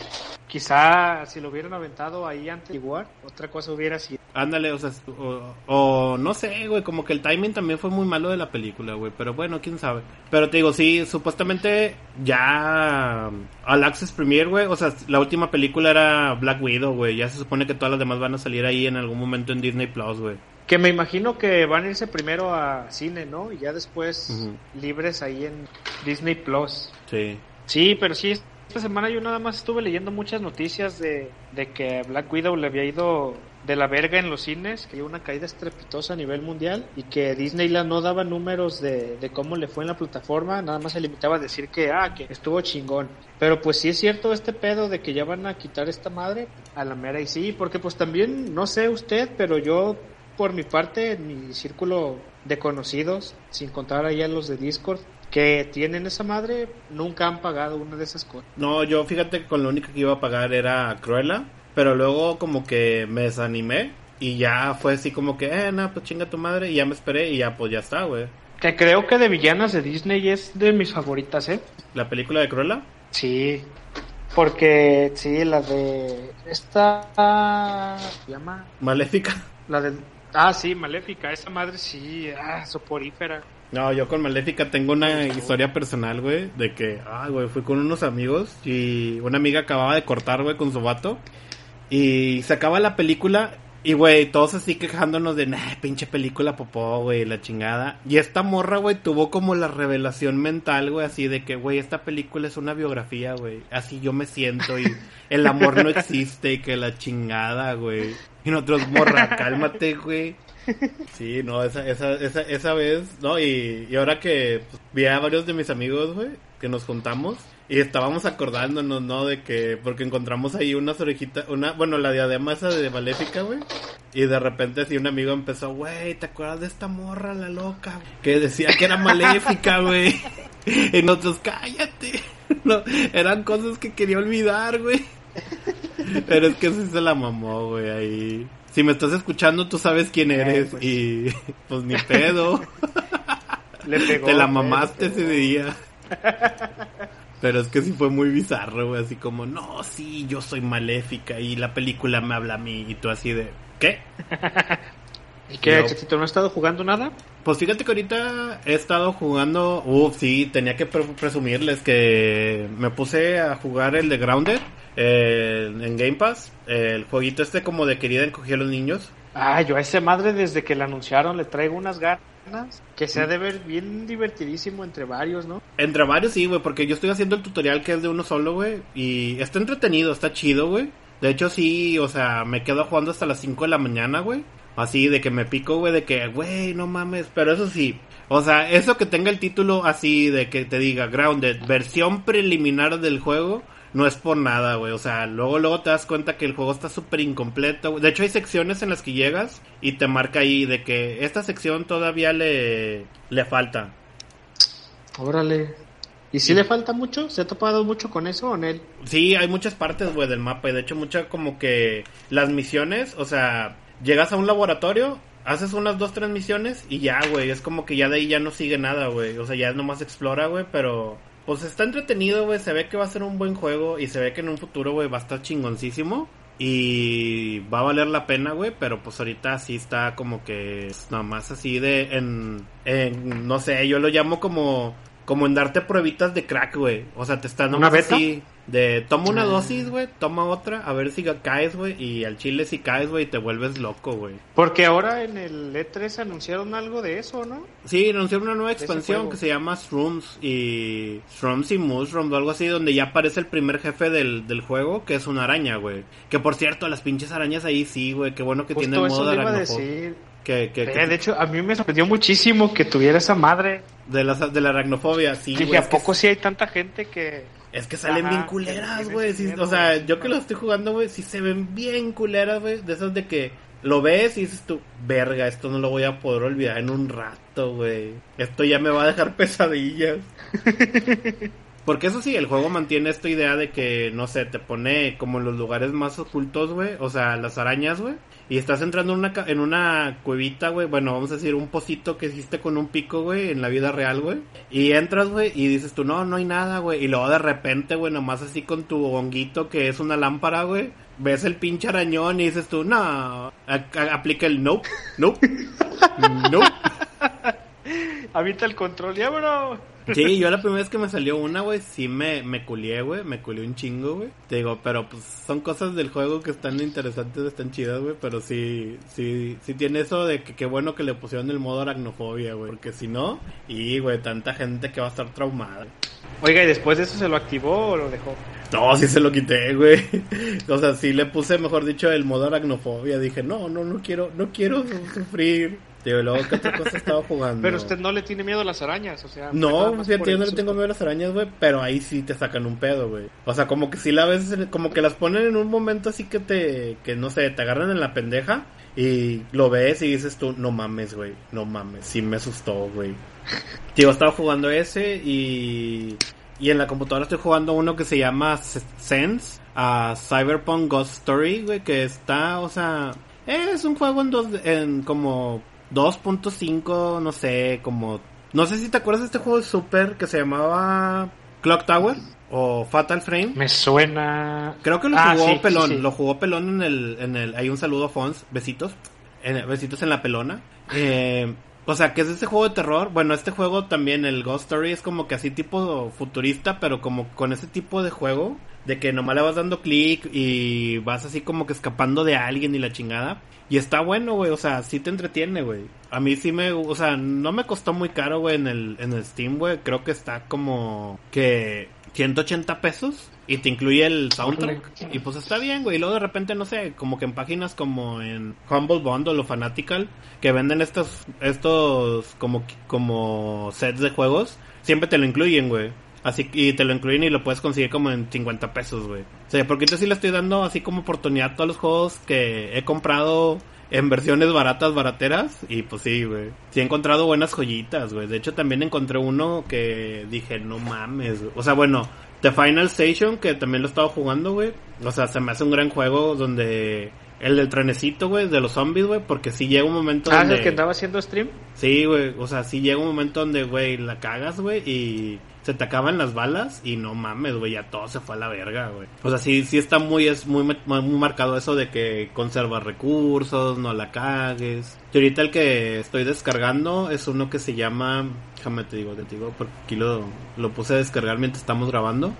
Quizá si lo hubieran aventado ahí antes igual, otra cosa hubiera sido. Ándale, o sea, o, no sé, güey, como que el timing también fue muy malo de la película, güey, pero bueno, quién sabe. Pero te digo, sí, supuestamente ya al Access Premiere, güey, o sea, la última película era Black Widow, güey, ya se supone que todas las demás van a salir ahí en algún momento en Disney Plus, güey. Que me imagino que van a irse primero a cine, ¿no? Y ya después libres ahí en Disney Plus. Sí. Sí, pero sí, esta semana yo nada más estuve leyendo muchas noticias de, que Black Widow le había ido de la verga en los cines, que hay una caída estrepitosa a nivel mundial y que Disneyland no daba números de, de, cómo le fue en la plataforma, nada más se limitaba a decir que, ah, que estuvo chingón. Pero pues sí es cierto este pedo de que ya van a quitar esta madre a la mera y sí, porque pues también, no sé usted, pero yo por mi parte, en mi círculo de conocidos, sin contar ahí a los de Discord, que tienen esa madre nunca han pagado una de esas cosas. No, yo fíjate que con lo único que iba a pagar era Cruella, pero luego como que me desanimé y ya fue así como que, eh, no, pues chinga tu madre y ya me esperé y ya pues ya está, güey. Que creo que de villanas de Disney es de mis favoritas, ¿eh? ¿La película de Cruella? Sí, porque sí, la de esta se llama Maléfica. La de Ah, sí, Maléfica, esa madre sí, ah, soporífera. No, yo con Maléfica tengo una historia personal, güey, de que, ah, güey, fui con unos amigos y una amiga acababa de cortar, güey, con su vato. Y se acaba la película y, güey, todos así quejándonos de, nah, pinche película popó, güey, la chingada. Y esta morra, güey, tuvo como la revelación mental, güey, así de que, güey, esta película es una biografía, güey. Así yo me siento y el amor no existe y que la chingada, güey. Y nosotros, morra, cálmate, güey. <laughs> Sí, no, esa, esa, esa, esa vez, ¿no? Y, y ahora que pues, vi a varios de mis amigos, güey, que nos juntamos y estábamos acordándonos, ¿no? De que, porque encontramos ahí unas orejitas, una, bueno, la diadema esa de Maléfica, güey. Y de repente así un amigo empezó, güey, ¿te acuerdas de esta morra, la loca? Que decía que era maléfica, <laughs> güey. Y nosotros, cállate. <laughs> No, eran cosas que quería olvidar, güey. Pero es que sí se la mamó, güey, ahí. Si me estás escuchando, tú sabes quién eres. Pues. Y <laughs> pues ni pedo. Le pegó, Te la mamaste ese día. Pero es que sí fue muy bizarro, güey. Así como, no, sí, yo soy maléfica y la película me habla a mí. Y tú así de, ¿qué? ¿Y qué, Chachito? ¿No has estado jugando nada? Pues fíjate que ahorita he estado jugando. Uf, sí, tenía que presumirles que me puse a jugar el de Grounded eh, en Game Pass. el jueguito este como de querida encogía a los niños. Ah, yo a ese madre desde que la anunciaron le traigo unas ganas. Que se ha de ver bien divertidísimo entre varios, ¿no? Entre varios sí, güey, porque yo estoy haciendo el tutorial que es de uno solo, güey. Y está entretenido, está chido, güey. De hecho, sí, o sea, me quedo jugando hasta las 5 de la mañana, güey. Así de que me pico, güey, de que, güey, no mames. Pero eso sí, o sea, eso que tenga el título así de que te diga Grounded, versión preliminar del juego, no es por nada, güey. O sea, luego, luego te das cuenta que el juego está súper incompleto. De hecho, hay secciones en las que llegas y te marca ahí de que esta sección todavía le, le falta. Órale. ¿Y si le falta mucho? ¿Se ha topado mucho con eso o en él? Sí, hay muchas partes, güey, del mapa. Y de hecho, muchas como que las misiones, o sea, llegas a un laboratorio, haces unas dos, tres misiones y ya, güey. Es como que ya de ahí ya no sigue nada, güey. O sea, ya nomás explora, güey, pero... Pues está entretenido, güey. Se ve que va a ser un buen juego y se ve que en un futuro, güey, va a estar chingoncísimo. Y va a valer la pena, güey, pero pues ahorita sí está como que nada más así de en, en no sé, yo lo llamo como como en darte pruebitas de crack, güey. O sea, te están ¿Una beta? así de toma una Ah. dosis, güey, toma otra, a ver si caes, güey, y al chile si caes, güey, te vuelves loco, güey. Porque ahora en el E3 anunciaron algo de eso, ¿no? Sí, anunciaron una nueva expansión que se llama Shrooms y Shrooms y Mushrooms o algo así, donde ya aparece el primer jefe del, del juego, que es una araña, güey. Que por cierto, las pinches arañas ahí sí, güey, qué bueno que tiene Justo el modo de aracnofobia. decir. Que, que, Eh, que- de hecho, a mí me sorprendió muchísimo que tuviera esa madre. de, la, de la aracnofobia, sí, Dije. ¿a poco sí hay tanta gente que... Es que salen Ajá, bien culeras, güey. sí, o sea, yo que lo estoy jugando, güey, sí se ven bien culeras, güey. De esas de que lo ves y dices tú, verga, esto no lo voy a poder olvidar en un rato, güey. Esto ya me va a dejar <laughs> pesadillas. <laughs> Porque eso sí, el juego mantiene esta idea de que, no sé, te pone como en los lugares más ocultos, güey. O sea, las arañas, güey. Y estás entrando en una, en una cuevita, güey. Bueno, vamos a decir, un pocito que hiciste con un pico, güey, en la vida real, güey. Y entras, güey, y dices tú, no, no hay nada, güey. Y luego de repente, güey, nomás así con tu honguito que es una lámpara, güey. Ves el pinche arañón y dices tú, no. a- aplica el nope, nope, <laughs> nope. Habita el control, ya, bro. Sí, yo la <laughs> primera vez que me salió una, güey, sí me, me culié, güey, me culié un chingo, güey. Te digo, pero pues son cosas del juego que están interesantes, están chidas, güey, pero sí, sí, sí tiene eso de que qué bueno que le pusieron el modo aracnofobia, güey, porque si no, y, güey, tanta gente que va a estar traumada. Oiga, ¿y después de eso se lo activó o lo dejó? No, sí se lo quité, güey. O sea, sí le puse, mejor dicho, el modo aracnofobia. Dije, no, no, no quiero, no quiero su- sufrir. Y luego, ¿qué otra cosa estaba jugando? Pero usted no le tiene miedo a las arañas, o sea... No, yo no le tengo miedo a las arañas, güey, pero ahí sí te sacan un pedo, güey. O sea, como que si la ves, como que las ponen en un momento así que te, que no sé, te agarran en la pendeja y lo ves y dices tú, no mames, güey, no mames, sí me asustó, güey. <laughs> Tío, estaba jugando ese y, y en la computadora estoy jugando uno que se llama Sense, a Cyberpunk Ghost Story, güey, que está, o sea, es un juego en dos, en como 2.5, no sé, como... No sé si te acuerdas de este juego de Super que se llamaba Clock Tower o Fatal Frame. Me suena... Creo que lo Ah, jugó sí, sí, Pelón, sí. lo jugó Pelón en el, en el, hay un saludo a Fons, besitos, en- besitos en la pelona. Eh, o sea, que es este juego de terror. Bueno, este juego también, el Ghost Story, es como que así tipo futurista, pero como con ese tipo de juego, de que nomás le vas dando clic y vas así como que escapando de alguien y la chingada. Y está bueno, güey, o sea, sí te entretiene, güey. A mí sí me, o sea, no me costó muy caro, güey, en el, en el Steam, güey. Creo que está como que 180 pesos y te incluye el soundtrack. Y pues está bien, güey. Y luego de repente, no sé, como que en páginas como en Humble Bundle o Fanatical, que venden estos, estos como, como sets de juegos, siempre te lo incluyen, güey. Así y te lo incluyen y lo puedes conseguir como en 50 pesos, güey. O sea, porque yo sí le estoy dando así como oportunidad a todos los juegos que he comprado en versiones baratas, barateras. Y pues sí, güey. Sí he encontrado buenas joyitas, güey. De hecho, también encontré uno que dije, no mames, güey. O sea, bueno, The Final Station, que también lo he estado jugando, güey. O sea, se me hace un gran juego donde... El del trenecito, güey, de los zombies, güey, porque sí llega un momento Ah, ¿es donde... el que andaba haciendo stream? Sí, güey, o sea, sí llega un momento donde, güey, la cagas, güey, y se te acaban las balas y no mames, güey, ya todo se fue a la verga, güey. O sea, sí, sí está muy, es muy, muy marcado eso de que conservas recursos, no la cagues. Y ahorita el que estoy descargando es uno que se llama, déjame te digo, te digo, porque aquí lo, lo puse a descargar mientras estamos grabando.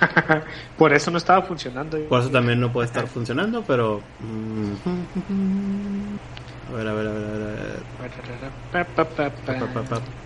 <laughs> Por eso no estaba funcionando. Por eso también no puede estar funcionando, pero... A ver, a ver, a ver, a ver.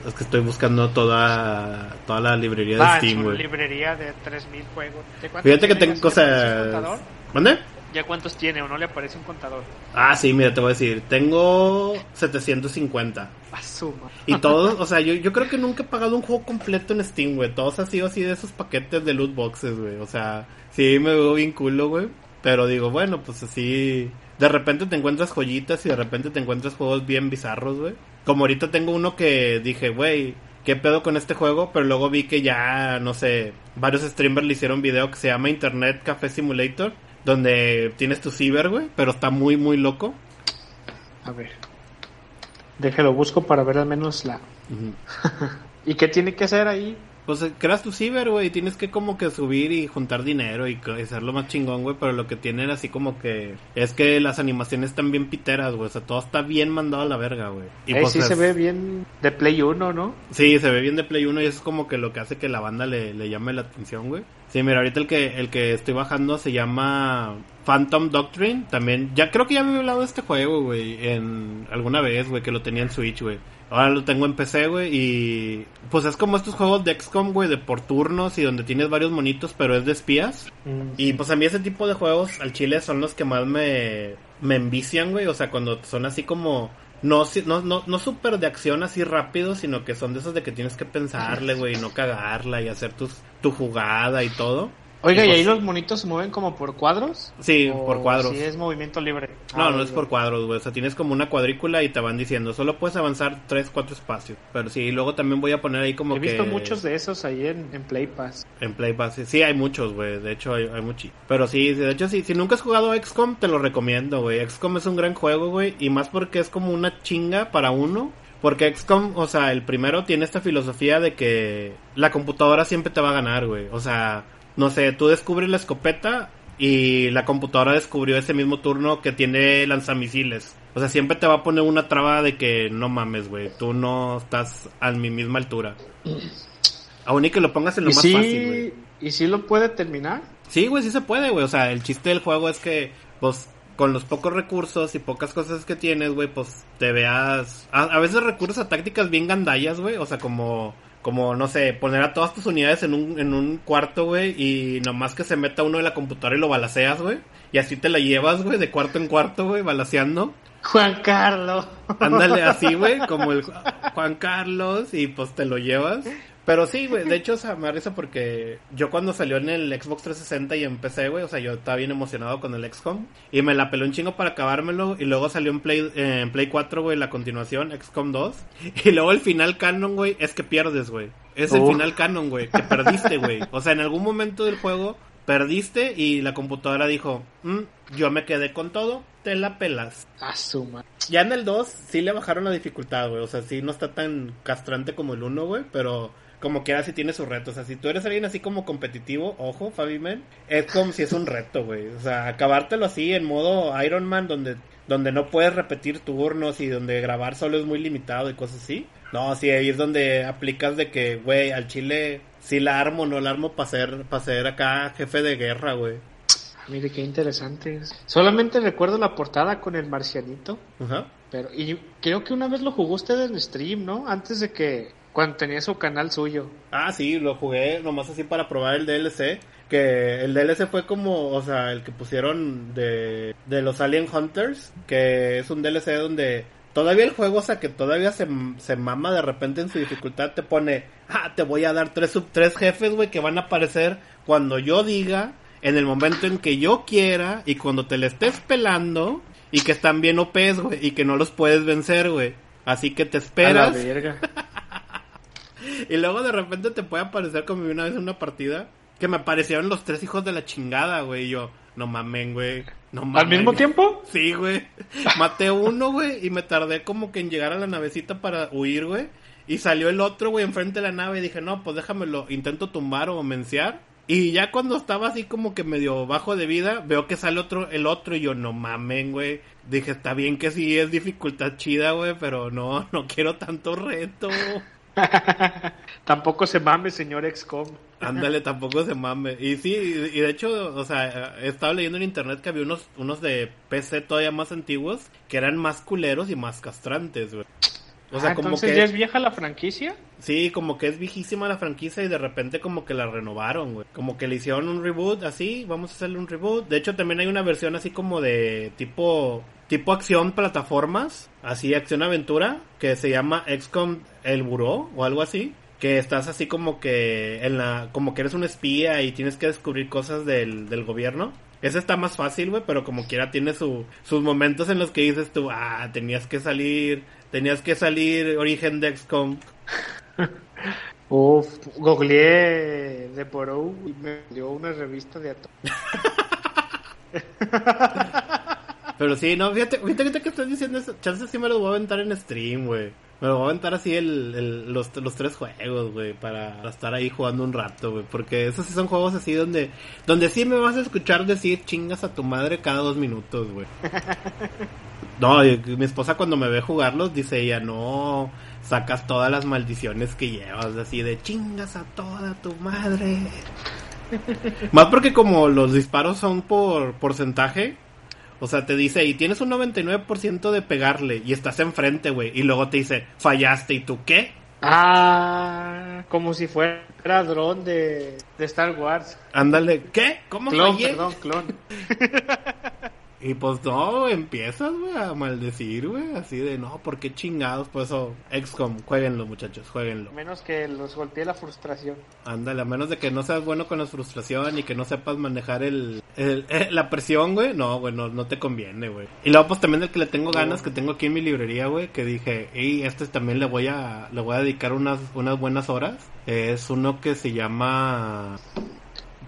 Es que estoy buscando toda, toda la librería de Ah, Steam, es una güey. librería de 3000 juegos. ¿De cuánto Fíjate que tengo cosas. ¿Mande? ¿Ya cuántos tiene o no le aparece un contador? Ah, sí, mira, te voy a decir. Tengo 750. Asuma. Y todos, o sea, yo, yo creo que nunca he pagado un juego completo en Steam, güey. Todos han sido así de esos paquetes de loot boxes, güey. O sea, sí me veo bien culo, güey. Pero digo, bueno, pues así. De repente te encuentras joyitas y de repente te encuentras juegos bien bizarros, güey. Como ahorita tengo uno que dije, güey, ¿qué pedo con este juego? Pero luego vi que ya, no sé, varios streamers le hicieron video que se llama Internet Café Simulator. Donde tienes tu ciber, güey. Pero está muy, muy loco. A ver. Déjalo busco para ver al menos la. <laughs> ¿Y qué tiene que hacer ahí? Pues eh, creas tu ciber, güey, y tienes que como que subir y juntar dinero y hacerlo más chingón, güey, pero lo que tienen así como que es que las animaciones están bien piteras, güey, o sea, todo está bien mandado a la verga, güey. Y Eh, pues sí es- se ve bien de Play 1, ¿no? Sí, se ve bien de Play 1 y eso es como que lo que hace que la banda le, le llame la atención, güey. Sí, mira, ahorita el que el que estoy bajando se llama Phantom Doctrine, también ya creo que ya me he hablado de este juego, güey, en alguna vez, güey, que lo tenía en Switch, güey. Ahora lo tengo en PC, güey, y pues es como estos juegos de XCOM, güey, de por turnos y donde tienes varios monitos, pero es de espías. Mm. Y pues a mí ese tipo de juegos al chile son los que más me, me envician, güey. O sea, cuando son así como... No, no, no, no súper de acción así rápido, sino que son de esos de que tienes que pensarle, güey, y no cagarla y hacer tus, tu jugada y todo. Oiga, ¿y ahí los monitos se mueven como por cuadros? Sí, ¿O por cuadros. Si es movimiento libre. No, Ah, no es por cuadros, güey. O sea, tienes como una cuadrícula y te van diciendo, solo puedes avanzar 3, 4 espacios. Pero sí, y luego también voy a poner ahí como He que... visto muchos de esos ahí en, en Play Pass. En Play Pass. Sí, hay muchos, güey. De hecho, hay, hay muchos. Pero sí, de hecho, sí. Si nunca has jugado XCOM, te lo recomiendo, güey. XCOM es un gran juego, güey. Y más porque es como una chinga para uno. Porque XCOM, o sea, el primero tiene esta filosofía de que la computadora siempre te va a ganar, güey. O sea, no sé, tú descubres la escopeta y la computadora descubrió ese mismo turno que tiene lanzamisiles. O sea, siempre te va a poner una traba de que no mames, güey. Tú no estás a mi misma altura. Aún y que lo pongas en lo ¿Y más sí, fácil, güey. ¿Y si lo puede terminar? Sí, güey, sí se puede, güey. O sea, el chiste del juego es que, pues, con los pocos recursos y pocas cosas que tienes, güey, pues te veas. A, a veces recurres a tácticas bien gandallas, güey. O sea, como, como, no sé, poner a todas tus unidades en un, en un cuarto, güey, y nomás que se meta uno de la computadora y lo balaceas, güey. Y así te la llevas, güey, de cuarto en cuarto, güey, balaceando. Juan Carlos. Ándale así, güey, <laughs> como el Ju- Juan Carlos y pues te lo llevas. Pero sí, güey, de hecho, o sea, me risa porque yo cuando salió en el Xbox 360 y en PC, güey, o sea, yo estaba bien emocionado con el XCOM y me la peló un chingo para acabármelo y luego salió en Play, eh, en Play 4, güey, la continuación, XCOM 2 <laughs> y luego el final canon, güey, es que pierdes, güey. Es el Oh. final canon, güey, que perdiste, güey. O sea, en algún momento del juego perdiste y la computadora dijo, "Mm, yo me quedé con todo, te la pelas. Asuma. Ya en el 2 sí le bajaron la dificultad, güey. O sea, sí no está tan castrante como el 1, güey. Pero como quiera sí tiene sus retos. O sea, si tú eres alguien así como competitivo, ojo, Fabi Man, es como si es un reto, güey. O sea, acabártelo así en modo Iron Man, donde, donde no puedes repetir turnos y donde grabar solo es muy limitado y cosas así. No, sí, ahí es donde aplicas de que, güey, al chile sí la armo, no la armo para ser, para ser acá jefe de guerra, güey. Mire qué interesante. Solamente recuerdo la portada con el marcianito. Ajá. Pero, y creo que una vez lo jugó usted en stream, ¿no? Antes de que, cuando tenía su canal suyo. Ah, sí, lo jugué nomás así para probar el DLC. Que el DLC fue como, o sea, el que pusieron de, de los Alien Hunters. Que es un DLC donde todavía el juego, o sea, que todavía se, se mama de repente en su dificultad. Te pone, ah, te voy a dar tres, sub, tres jefes, güey, que van a aparecer cuando yo diga, en el momento en que yo quiera y cuando te le estés pelando. Y que están bien OPs, güey, y que no los puedes vencer, güey. Así que te A la esperas. verga. <laughs> <laughs> Y luego de repente te puede aparecer como una vez en una partida que me aparecieron los tres hijos de la chingada, güey. Y yo, no mamen, güey. No mamen. ¿Al mismo tiempo? <laughs> Sí, güey. Maté uno, güey, y me tardé como que en llegar a la navecita para huir, güey. Y salió el otro, güey, enfrente de la nave y dije, no, pues déjamelo, intento tumbar o menciar. Y ya cuando estaba así como que medio bajo de vida, veo que sale otro, el otro y yo, no mamen, güey. Dije, está bien que sí es dificultad chida, güey, pero no, <laughs> no quiero tanto reto. <laughs> Tampoco se mame, señor XCOM. Ándale, tampoco se mame. Y sí, y de hecho, o sea, he estado leyendo en internet que había unos, unos de PC todavía más antiguos que eran más culeros y más castrantes, güey. O sea, Ah, como entonces que... ya es vieja la franquicia. Sí, como que es viejísima la franquicia y de repente como que la renovaron, güey. Como que le hicieron un reboot así, vamos a hacerle un reboot. De hecho, también hay una versión así como de tipo tipo acción plataformas, así acción aventura, que se llama XCOM El Buró o algo así, que estás así como que en la como que eres un espía y tienes que descubrir cosas del, del gobierno. Ese está más fácil, güey, pero como quiera tiene su, sus momentos en los que dices tú, ah, tenías que salir, tenías que salir origen de XCOM. Uf, googleé de Porou y me dio una revista de ato. <laughs> Pero sí, no, fíjate, fíjate que estás diciendo eso. Chances sí me lo voy a aventar en stream, güey. Me lo voy a aventar así el, el, los, los tres juegos, güey, para estar ahí jugando un rato, güey. Porque esos sí son juegos así donde, donde sí me vas a escuchar decir chingas a tu madre cada dos minutos, güey. <laughs> No, mi esposa cuando me ve jugarlos dice ella, no, sacas todas las maldiciones que llevas, así de chingas a toda tu madre. Más porque como los disparos son por porcentaje, o sea, te dice, y tienes un 99% de pegarle y estás enfrente, güey, y luego te dice, fallaste, ¿y tú qué? Ah, como si fuera dron de, de Star Wars. Ándale, ¿qué? ¿Cómo Clon, fallé? perdón, clon. <laughs> Y pues no, empiezas, güey, a maldecir, güey, así de, no, ¿por qué chingados? Por eso, XCOM, jueguenlo, muchachos, jueguenlo. Menos que los golpee la frustración. Ándale, a menos de que no seas bueno con la frustración y que no sepas manejar el, el- eh, la presión, güey, no, güey, no, no te conviene, güey. Y luego, pues también el que le tengo ganas, que tengo aquí en mi librería, güey, que dije, y este también le voy a, le voy a dedicar unas, unas buenas horas. Es uno que se llama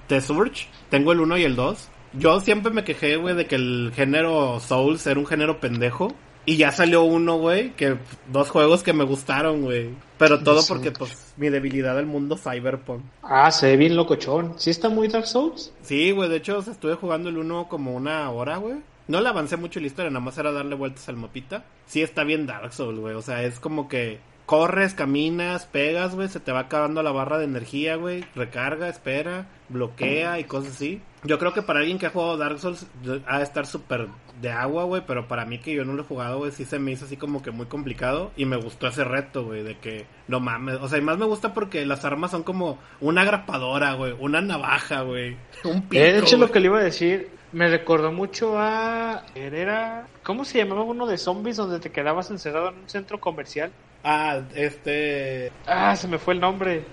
The Surge. Tengo el 1 y el 2. Yo siempre me quejé, güey, de que el género Souls era un género pendejo. Y ya salió uno, güey, que dos juegos que me gustaron, güey. Pero todo porque, pues, mi debilidad al mundo cyberpunk. Ah, se ve bien locochón. ¿Sí está muy Dark Souls? Sí, güey, de hecho, o sea, estuve jugando el 1 como una hora, güey. No le avancé mucho la historia, nada más era darle vueltas al mapita. Sí está bien Dark Souls, güey. O sea, es como que corres, caminas, pegas, güey, se te va acabando la barra de energía, güey. Recarga, espera, bloquea y cosas así. Yo creo que para alguien que ha jugado Dark Souls ha de estar súper de agua, güey, pero para mí que yo no lo he jugado, güey, sí se me hizo así como que muy complicado y me gustó ese reto, güey, de que no mames, o sea, y más me gusta porque las armas son como una grapadora, güey, una navaja, güey, <laughs> un pico. de hecho, lo que le iba a decir, me recordó mucho a... Era... ¿Cómo se llamaba uno de zombies donde te quedabas encerrado en un centro comercial? Ah, este... Ah, se me fue el nombre.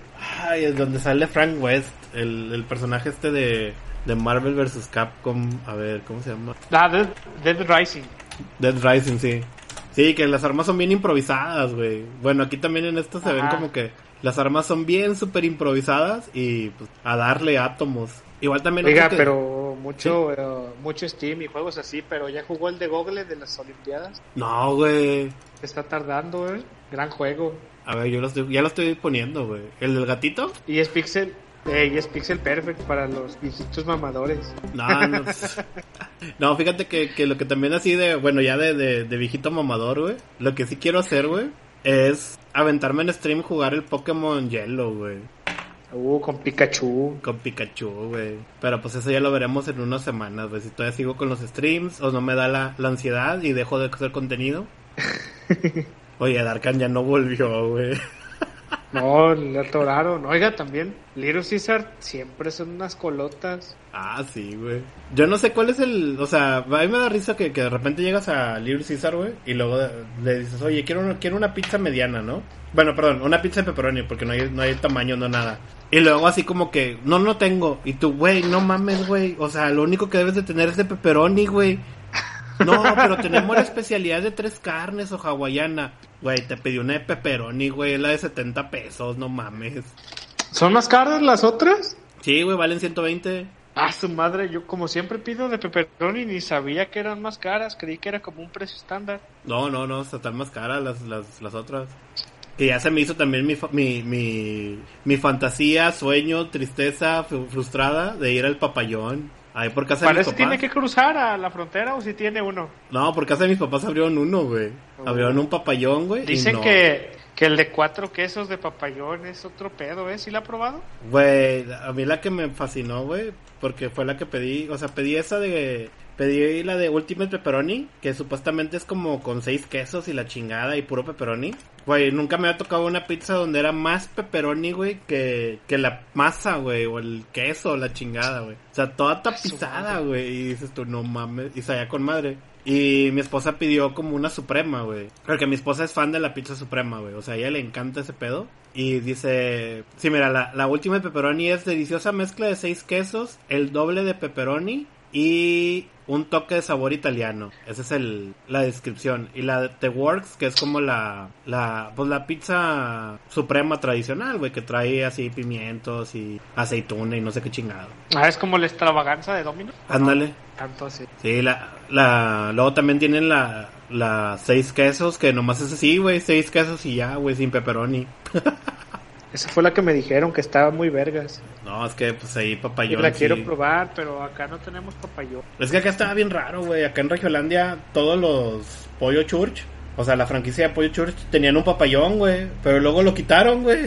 Ay, es donde sale Frank West, el, el personaje este de, de Marvel vs. Capcom. A ver, ¿cómo se llama? Ah, Dead, Dead Rising. Dead Rising, sí. Sí, que las armas son bien improvisadas, güey. Bueno, aquí también en esto se ven como que las armas son bien súper improvisadas y pues, a darle átomos. Igual también... Oiga, que- pero mucho, eh, mucho Steam y juegos así, pero ya jugó el de Google de las Olimpiadas. No, güey. Está tardando, eh. Gran juego. A ver, yo lo estoy, ya lo estoy poniendo, güey. ¿El del gatito? Y es Pixel, eh, y es Pixel Perfect para los viejitos mamadores. No, no. <laughs> no, fíjate que, que lo que también así de, bueno, ya de, de, de viejito mamador, güey. Lo que sí quiero hacer, güey, es aventarme en stream jugar el Pokémon Yellow, güey. Uh, con Pikachu. Con Pikachu, güey. Pero pues eso ya lo veremos en unas semanas, güey. Si todavía sigo con los streams o no me da la, la ansiedad y dejo de hacer contenido. <laughs> Oye, Darkan ya no volvió, güey. No, le atoraron. Oiga, también, Little Caesar siempre son unas colotas. Ah, sí, güey. Yo no sé cuál es el... O sea, a mí me da risa que, que de repente llegas a Little Caesar, güey, y luego le dices, oye, quiero, una- quiero una pizza mediana, ¿no? Bueno, perdón, una pizza de pepperoni, porque no hay, no hay tamaño, no nada. Y luego así como que, no, no tengo. Y tú, güey, no mames, güey. O sea, lo único que debes de tener es de pepperoni, güey. No, pero tenemos la especialidad de tres carnes o hawaiana. Güey, te pedí una de pepperoni, güey, la de 70 pesos, no mames. ¿Son más caras las otras? Sí, güey, valen 120. Ah, su madre, yo como siempre pido de pepperoni ni sabía que eran más caras, creí que era como un precio estándar. No, no, no, están más caras las, las, las otras. Que ya se me hizo también mi, fa- mi, mi, mi fantasía, sueño, tristeza fru- frustrada de ir al papayón. Ahí por casa de mis papás. tiene que cruzar a la frontera o si tiene uno. No, por casa de mis papás abrieron uno, güey. Oh. Abrieron un papayón, güey. Dicen no. que, que el de cuatro quesos de papayón es otro pedo, ¿eh? ¿Sí la ha probado? Güey, a mí la que me fascinó, güey, porque fue la que pedí, o sea, pedí esa de, Pedí la de Ultimate Pepperoni, que supuestamente es como con seis quesos y la chingada y puro pepperoni. Güey, nunca me ha tocado una pizza donde era más pepperoni, güey, que, que la masa, güey, o el queso, la chingada, güey. O sea, toda tapizada, güey. Y dices tú, no mames, y salía con madre. Y mi esposa pidió como una suprema, güey. Porque mi esposa es fan de la pizza suprema, güey. O sea, a ella le encanta ese pedo. Y dice, sí, mira, la, la última de pepperoni es deliciosa mezcla de seis quesos, el doble de pepperoni y un toque de sabor italiano. Esa es el, la descripción. Y la de The Works, que es como la, la, pues la pizza suprema tradicional, güey, que trae así pimientos y aceituna y no sé qué chingado. Ah, es como la extravaganza de Domino. Ándale. Tanto así. Sí, la, la, luego también tienen la, la seis quesos, que nomás es así, güey, seis quesos y ya, güey, sin pepperoni. <laughs> Esa fue la que me dijeron que estaba muy vergas. No, es que pues ahí Y papayón. la sí. quiero probar, pero acá no tenemos papayón. Es que acá estaba bien raro, güey. Acá en Regiolandia todos los Pollo Church, o sea, la franquicia de Pollo Church tenían un papayón, güey. Pero luego lo quitaron, güey.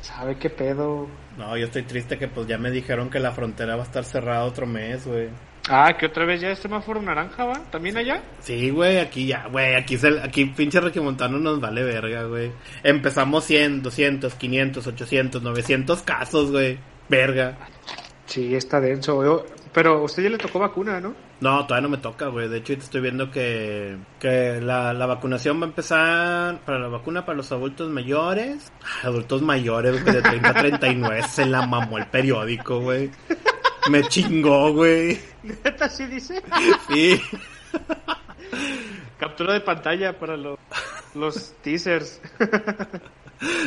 ¿Sabe qué pedo? No, yo estoy triste que pues ya me dijeron que la frontera va a estar cerrada otro mes, güey. Ah, que otra vez ya es semáforo naranja, ¿va? ¿También allá? Sí, güey, aquí ya, güey, aquí, es el- aquí pinche regiomontano nos vale verga, güey. Empezamos 100, 200, 500, 800, 900 casos, güey. Verga. Sí, está denso. Yo- Pero a usted ya le tocó vacuna, ¿no? No, todavía no me toca, güey. De hecho, ahorita estoy viendo que, que la, la vacunación va a empezar para la vacuna para los adultos mayores. Ah, Adultos mayores, güey, de 30 a 39. Se la mamó el periódico, güey. Me chingó, güey. ¿Neta sí dice? Sí. Captura de pantalla para los, los teasers.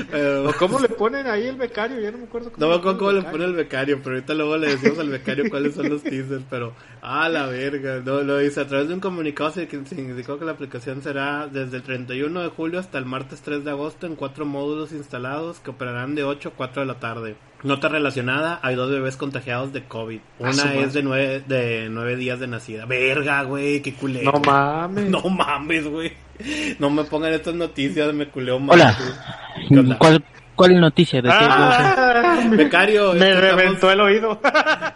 Pero- ¿O cómo le ponen ahí el becario? Ya no me acuerdo No me acuerdo cómo le pone el becario, pero ahorita luego le decimos al becario cuáles son los teasers, pero ah, la verga, no, lo dice a través de un comunicado se, indicó que la aplicación será desde el 31 de julio hasta el martes 3 de agosto en cuatro módulos instalados que operarán de 8 a 4 de la tarde. Nota relacionada, hay dos bebés contagiados de COVID. Ah, Una es de nueve, de nueve días de nacida. Verga, güey, qué culero. No mames. <laughs> No mames, güey. No me pongan estas noticias, me culeo más. Hola. ¿Cuál, ¿Cuál noticia? ¿De qué? Ah, <laughs> Becario, me estamos- reventó el oído. <laughs>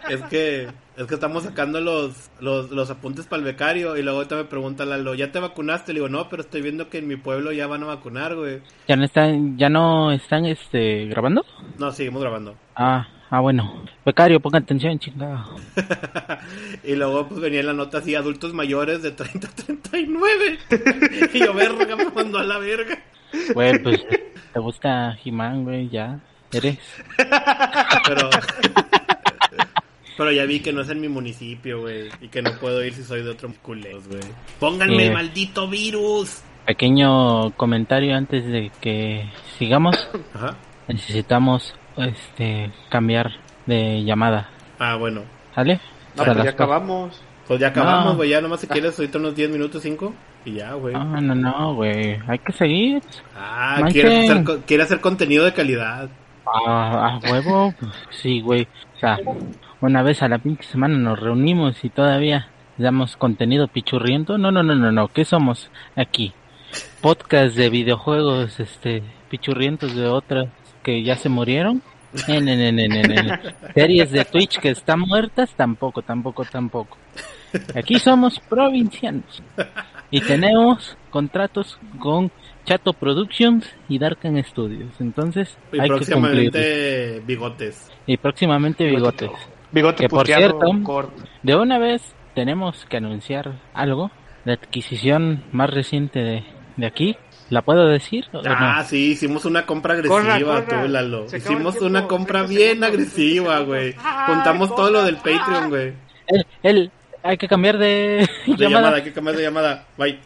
Es que, es que estamos sacando los, los, los apuntes para el becario y luego ahorita me pregunta Lalo, ¿ya te vacunaste? Le digo, no, pero estoy viendo que en mi pueblo ya van a vacunar, güey. ¿Ya no están, ya no están este, grabando? No, seguimos grabando. Ah, ah, bueno. Becario, ponga atención, chingado. <laughs> y luego pues venía la nota así, adultos mayores de 30 a 39. y yo, verga, me mandó a la verga. Güey, pues, te gusta He-Man, güey, ya. Eres. <laughs> Pero... Pero ya vi que no es en mi municipio, güey. Y que no puedo ir si soy de otro culeros, güey. Pónganme Eh. maldito virus. Pequeño comentario antes de que sigamos. Ajá. Necesitamos, este, cambiar de llamada. Ah, bueno. ¿Sale? No, pues ya acabamos. Pues ya acabamos, No. güey. Ya nomás si quieres, ahorita unos 10 minutos, 5. Y ya, güey. No, no, no, güey. Hay que seguir. Ah, quiere hacer, quiere hacer contenido de calidad. A, a huevo, pues, sí, güey. O sea, una vez a la pinche semana nos reunimos y todavía damos contenido pichurriento. No, no, no, no, no. ¿Qué somos aquí? Podcast de videojuegos, este, pichurrientos de otras que ya se murieron. Ne, ne, ne, ne, ne, ne. Series de Twitch que están muertas, tampoco, tampoco, tampoco. Aquí somos provincianos. Y tenemos contratos con Chato Productions y Darkan Studios. Entonces, Y hay que cumplir. próximamente bigotes. Y próximamente bigotes. Bigote Que por cierto- corp. De una vez tenemos que anunciar algo. La adquisición más reciente de, de aquí. ¿La puedo decir? o Ah, no? sí, hicimos una compra agresiva, Corra, corra. tú, Lalo. Se Hicimos una compra 30 bien agresiva, güey. <laughs> Ay, Juntamos todo lo del. Patreon, güey. El, el- hay que cambiar de, <laughs> De llamada, llamada. hay que cambiar de llamada. Bye.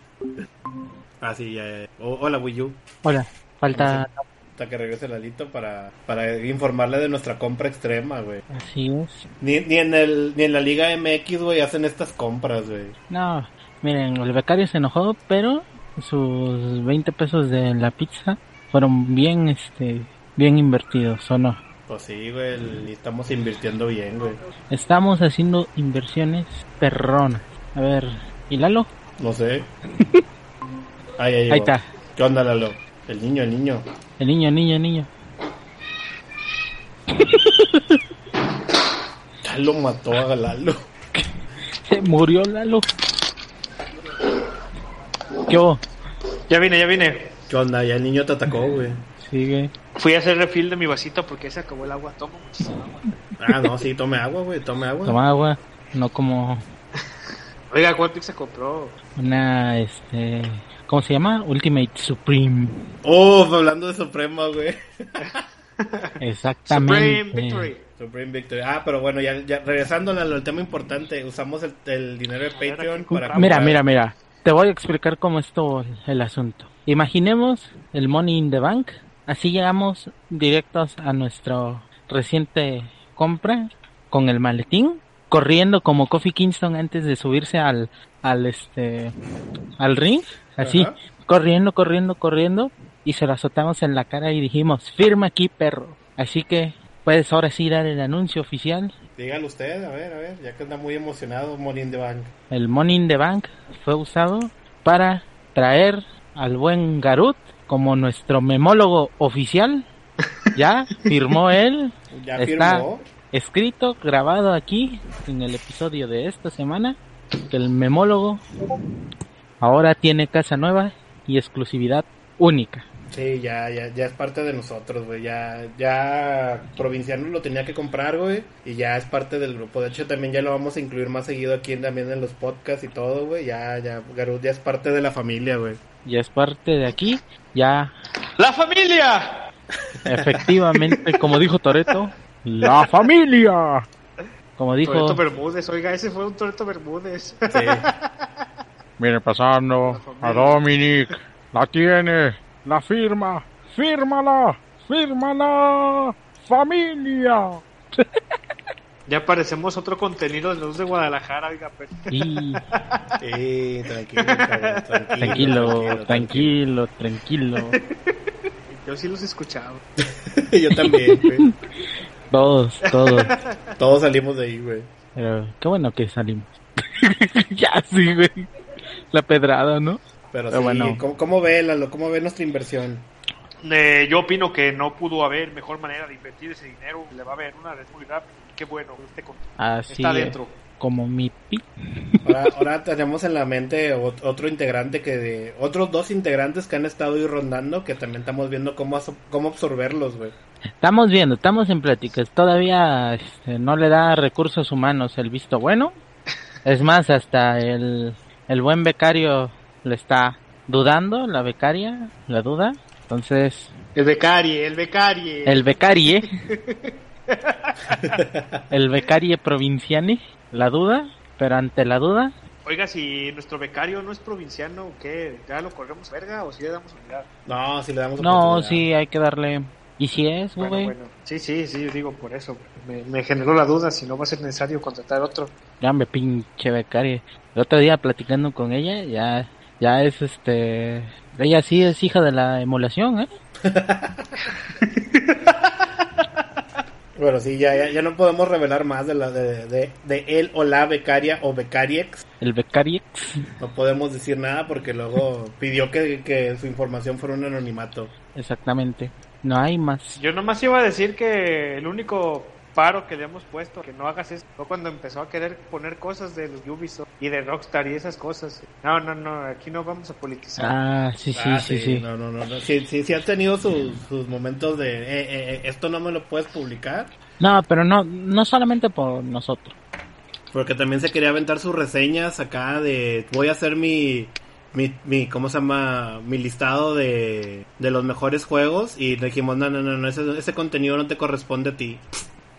Ah, sí, ya, ya. O- hola, Wii U. Hola, falta... Hasta que regrese Lalito para, para informarle de nuestra compra extrema, güey. Así es. Ni, ni, en el, ni en la Liga MX, güey, hacen estas compras, güey. No, miren, el becario se enojó, pero sus 20 pesos de la pizza fueron bien, este, bien invertidos, ¿o no? Pues sí, güey, estamos invirtiendo bien, güey. Estamos haciendo inversiones perronas. A ver, ¿y Lalo? No sé. <laughs> Ahí, ahí, Ahí está. ¿Qué onda, Lalo? El niño, el niño. El niño, niño, niño. <laughs> Ya lo mató a Lalo. <laughs> Se murió Lalo. ¿Qué hubo? Ya vine, ya vine. ¿Qué onda? Ya el niño te atacó, güey. Sigue. Fui a hacer refill de mi vasito porque se acabó el agua. Tomo muchísima agua. Ah, no, sí, tome agua, güey, tome agua. Toma agua. No como Oiga, ¿cuánto se compró? una, este... ¿Cómo se llama? Ultimate Supreme. Oh, hablando de Suprema, güey. <laughs> Exactamente. Supreme Victory. Supreme Victory. Ah, pero bueno, ya, ya regresando al, tema importante, usamos el, el dinero de Patreon para... Mira, comprar- mira, mira. Te voy a explicar cómo es todo el asunto. Imaginemos el Money in the Bank. Así llegamos directos a nuestra reciente compra con el maletín, corriendo como Kofi Kingston antes de subirse al, al este, al ring. Así, Ajá. corriendo, corriendo, corriendo. Y se lo azotamos en la cara y dijimos, firma aquí, perro. Así que puedes ahora sí dar el anuncio oficial Dígalo usted, a ver, a ver, ya que anda muy emocionado, Money in the Bank. El Money in the Bank fue usado para traer al buen Garut como nuestro memólogo oficial. Ya firmó <laughs> él. Ya Está firmó. escrito, grabado aquí en el episodio de esta semana que el memólogo ahora tiene casa nueva y exclusividad única. Sí, ya, ya, ya es parte de nosotros, güey. Ya, ya Provinciano lo tenía que comprar, güey. Y ya es parte del grupo. De hecho, también ya lo vamos a incluir más seguido aquí en- también en los podcasts y todo, güey. Ya, ya, Garud ya es parte de la familia, güey. Ya es parte de aquí. Ya ¡La familia! efectivamente, como dijo Toreto, <laughs> la familia. Como dijo Toreto Bermúdez, oiga, ese fue un Toreto Bermúdez. Sí. <laughs> Viene pasando a Dominic. La tiene. La firma. Fírmala. Fírmala. Familia. ya parecemos otro contenido de los de Guadalajara, oiga, pero... Y <laughs> Sí, tranquilo, cabrón, tranquilo, tranquilo, tranquilo, tranquilo. Yo sí los escuchaba. <laughs> Yo también, güey. Todos, todos. Todos salimos de ahí, güey. Pero qué bueno que salimos. <laughs> ya sí, güey. La pedrada, ¿no? Pero Pero sí, bueno. ¿cómo, ¿cómo ve, Lalo? ¿Cómo ve nuestra inversión? Eh, yo opino que no pudo haber mejor manera de invertir ese dinero. Le va a haber una vez muy rápido. Qué bueno, con- Así está es, dentro. como mi pi. Ahora, ahora tenemos en la mente ot- otro integrante que de... Otros dos integrantes que han estado ahí rondando que también estamos viendo cómo, cómo absorberlos, güey. Estamos viendo, estamos en pláticas. Todavía este, no le da recursos humanos el visto bueno. Es más, hasta el, el buen becario le está dudando, la becaria, la duda. Entonces, El becarie, el becarie. el becarie, <laughs> el becarie provinciani, la duda, pero ante la duda, Oiga, si nuestro becario no es provinciano, ¿qué? ¿Ya lo corremos verga o si le damos unidad? No, si le damos no, sí, hay que darle. ¿Y si es, Bueno, güey? bueno. Sí, sí, sí, digo por eso. Me, me generó la duda si no va a ser necesario contratar otro. Ya me pinche becaria. El otro día platicando con ella, ya, ya es este, ella sí es hija de la emulación, ¿eh? <laughs> Bueno, sí, ya, ya, ya no podemos revelar más de, la, de, de, de él o la becaria o becariex. El becariex. No podemos decir nada porque luego pidió que, que su información fuera un anonimato. Exactamente. No hay más. Yo nomás iba a decir que el único paro que le hemos puesto, que no hagas esto, fue cuando empezó a querer poner cosas de los Ubisoft y de Rockstar y esas cosas. No, no, no, aquí no vamos a politizar. Ah, sí, sí, Ah, sí, sí. No, no, no. no. Sí, sí, sí han tenido sus, sus momentos de, eh, eh, eh, esto no me lo puedes publicar. No, pero no, no solamente por nosotros. Porque también se quería aventar sus reseñas acá de, voy a hacer mi, mi, mi ¿cómo se llama? Mi listado de, de los mejores juegos. Y le dijimos, no, no, no, no ese, ese contenido no te corresponde a ti.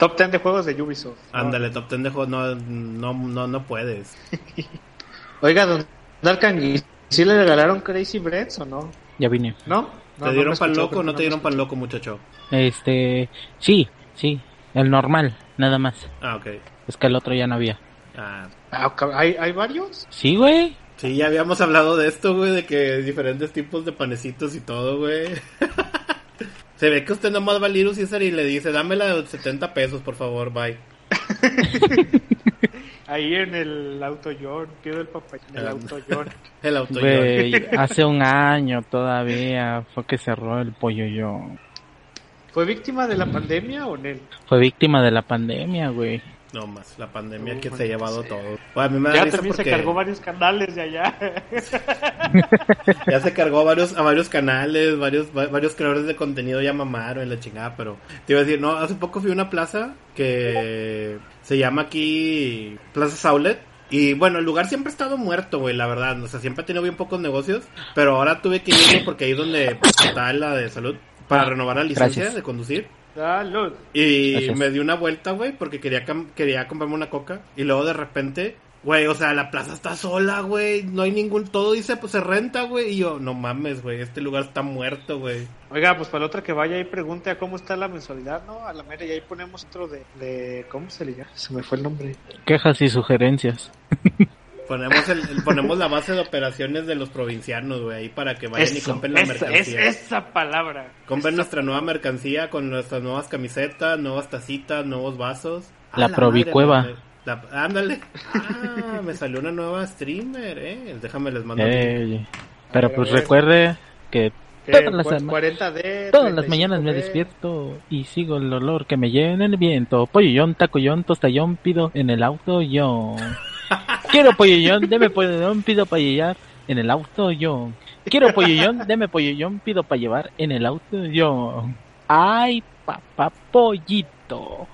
Top 10 de juegos de Ubisoft. Ándale, top 10 de juegos, no, no, no, no puedes. <laughs> Oiga, don Darkan, ¿y si le regalaron Crazy Breads o no? Ya vine. ¿No? No, ¿Te dieron pan escuchó, loco o no te dieron pan loco, muchacho? Este, sí, sí. El normal, nada más. Ah, ok. Es que el otro ya no había. Ah, Ah, ¿Hay, ¿Hay varios? Sí, güey. Sí, ya habíamos hablado de esto, güey, de que diferentes tipos de panecitos y todo, güey. <laughs> Se ve que usted nomás va al Little Caesar y le dice, dámela de 70 pesos, por favor, bye. <laughs> Ahí en el auto John, pido el papel en el Ah. auto John. <laughs> El auto Güey, <laughs> hace un año todavía fue que cerró el pollo yo. ¿Fue víctima de la pandemia o no? Fue víctima de la pandemia, güey. No más, la pandemia No, que se ha llevado todo. Bueno, a mí me da Ya risa también se cargó varios canales de allá. <laughs> ya se cargó a varios, a varios canales, varios, va- varios creadores de contenido ya mamaron en la chingada, pero te iba a decir, no, hace poco fui a una plaza que se llama aquí Plaza Saulet. Y bueno, el lugar siempre ha estado muerto, güey, la verdad. O sea, siempre ha tenido bien pocos negocios. Pero ahora tuve que irme porque ahí es donde está la de salud para renovar la licencia Gracias. de conducir. Salud. Y Gracias. me di una vuelta, güey, porque quería, quería comprarme una coca. Y luego de repente, güey, o sea, la plaza está sola, güey. No hay ningún, todo dice, pues se renta, güey. Y yo, no mames, güey, este lugar está muerto, güey. Oiga, pues para la otra que vaya y pregunte a cómo está la mensualidad, ¿no? A la mera y ahí ponemos otro de, de ¿cómo se le llama? Se me fue el nombre. Quejas y sugerencias. <laughs> Ponemos, el, el- ponemos la base de operaciones de los provincianos, güey, ahí para que vayan y compren la esa, es mercancía. esa palabra. Compren Esa- nuestra nueva mercancía con nuestras nuevas camisetas, nuevas tacitas, nuevos vasos. La Ah, Provicueva. madre, la- ándale. Ah, me salió una nueva streamer, eh. Déjame les mando. Eh, pero ver, pues recuerde que todas las, Cu- sema- 40D, todas las mañanas me 35D. despierto y sigo el olor que me lleva en el viento. Pollollón, tacollón, tostallón, pido en el auto yo. Quiero pollollón, deme pollollón, pido para llevar en el auto yo. Quiero pollollón, deme pollollón, pido para llevar en el auto yo. Ay, papá pollito.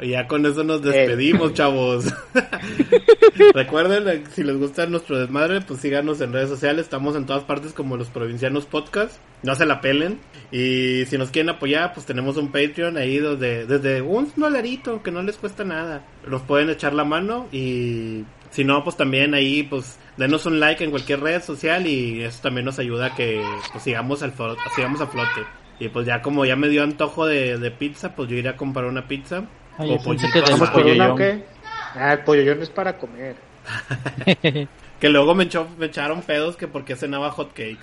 Y ya con eso Eh. nos despedimos, chavos. <laughs> Recuerden, eh, si les gusta nuestro desmadre, pues síganos en redes sociales. Estamos en todas partes como los provincianos podcast. No se la pelen. Y si nos quieren apoyar, pues tenemos un Patreon ahí donde, desde un dolarito, que no les cuesta nada. Nos pueden echar la mano y si no, pues también ahí, pues denos un like en cualquier red social y eso también nos ayuda a que pues, sigamos, al sigamos a flote. Y pues ya como ya me dio antojo de, de pizza, pues yo iré a comprar una pizza. Ay, o pollito ¿Vamos por una o pollollón. qué? Ah, el pollollón es para comer. <laughs> Que luego me, echó- me echaron pedos que porque cenaba hot cakes.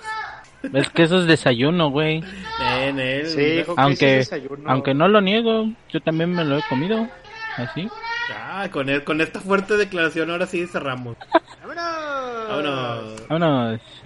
Es que eso es desayuno, güey. En él. Sí, Aunque, desayuno- aunque no lo niego, yo también me lo he comido. Así. Ah, con, el- con esta fuerte declaración ahora sí cerramos. <laughs> ¡Vámonos! Vámonos. Vámonos.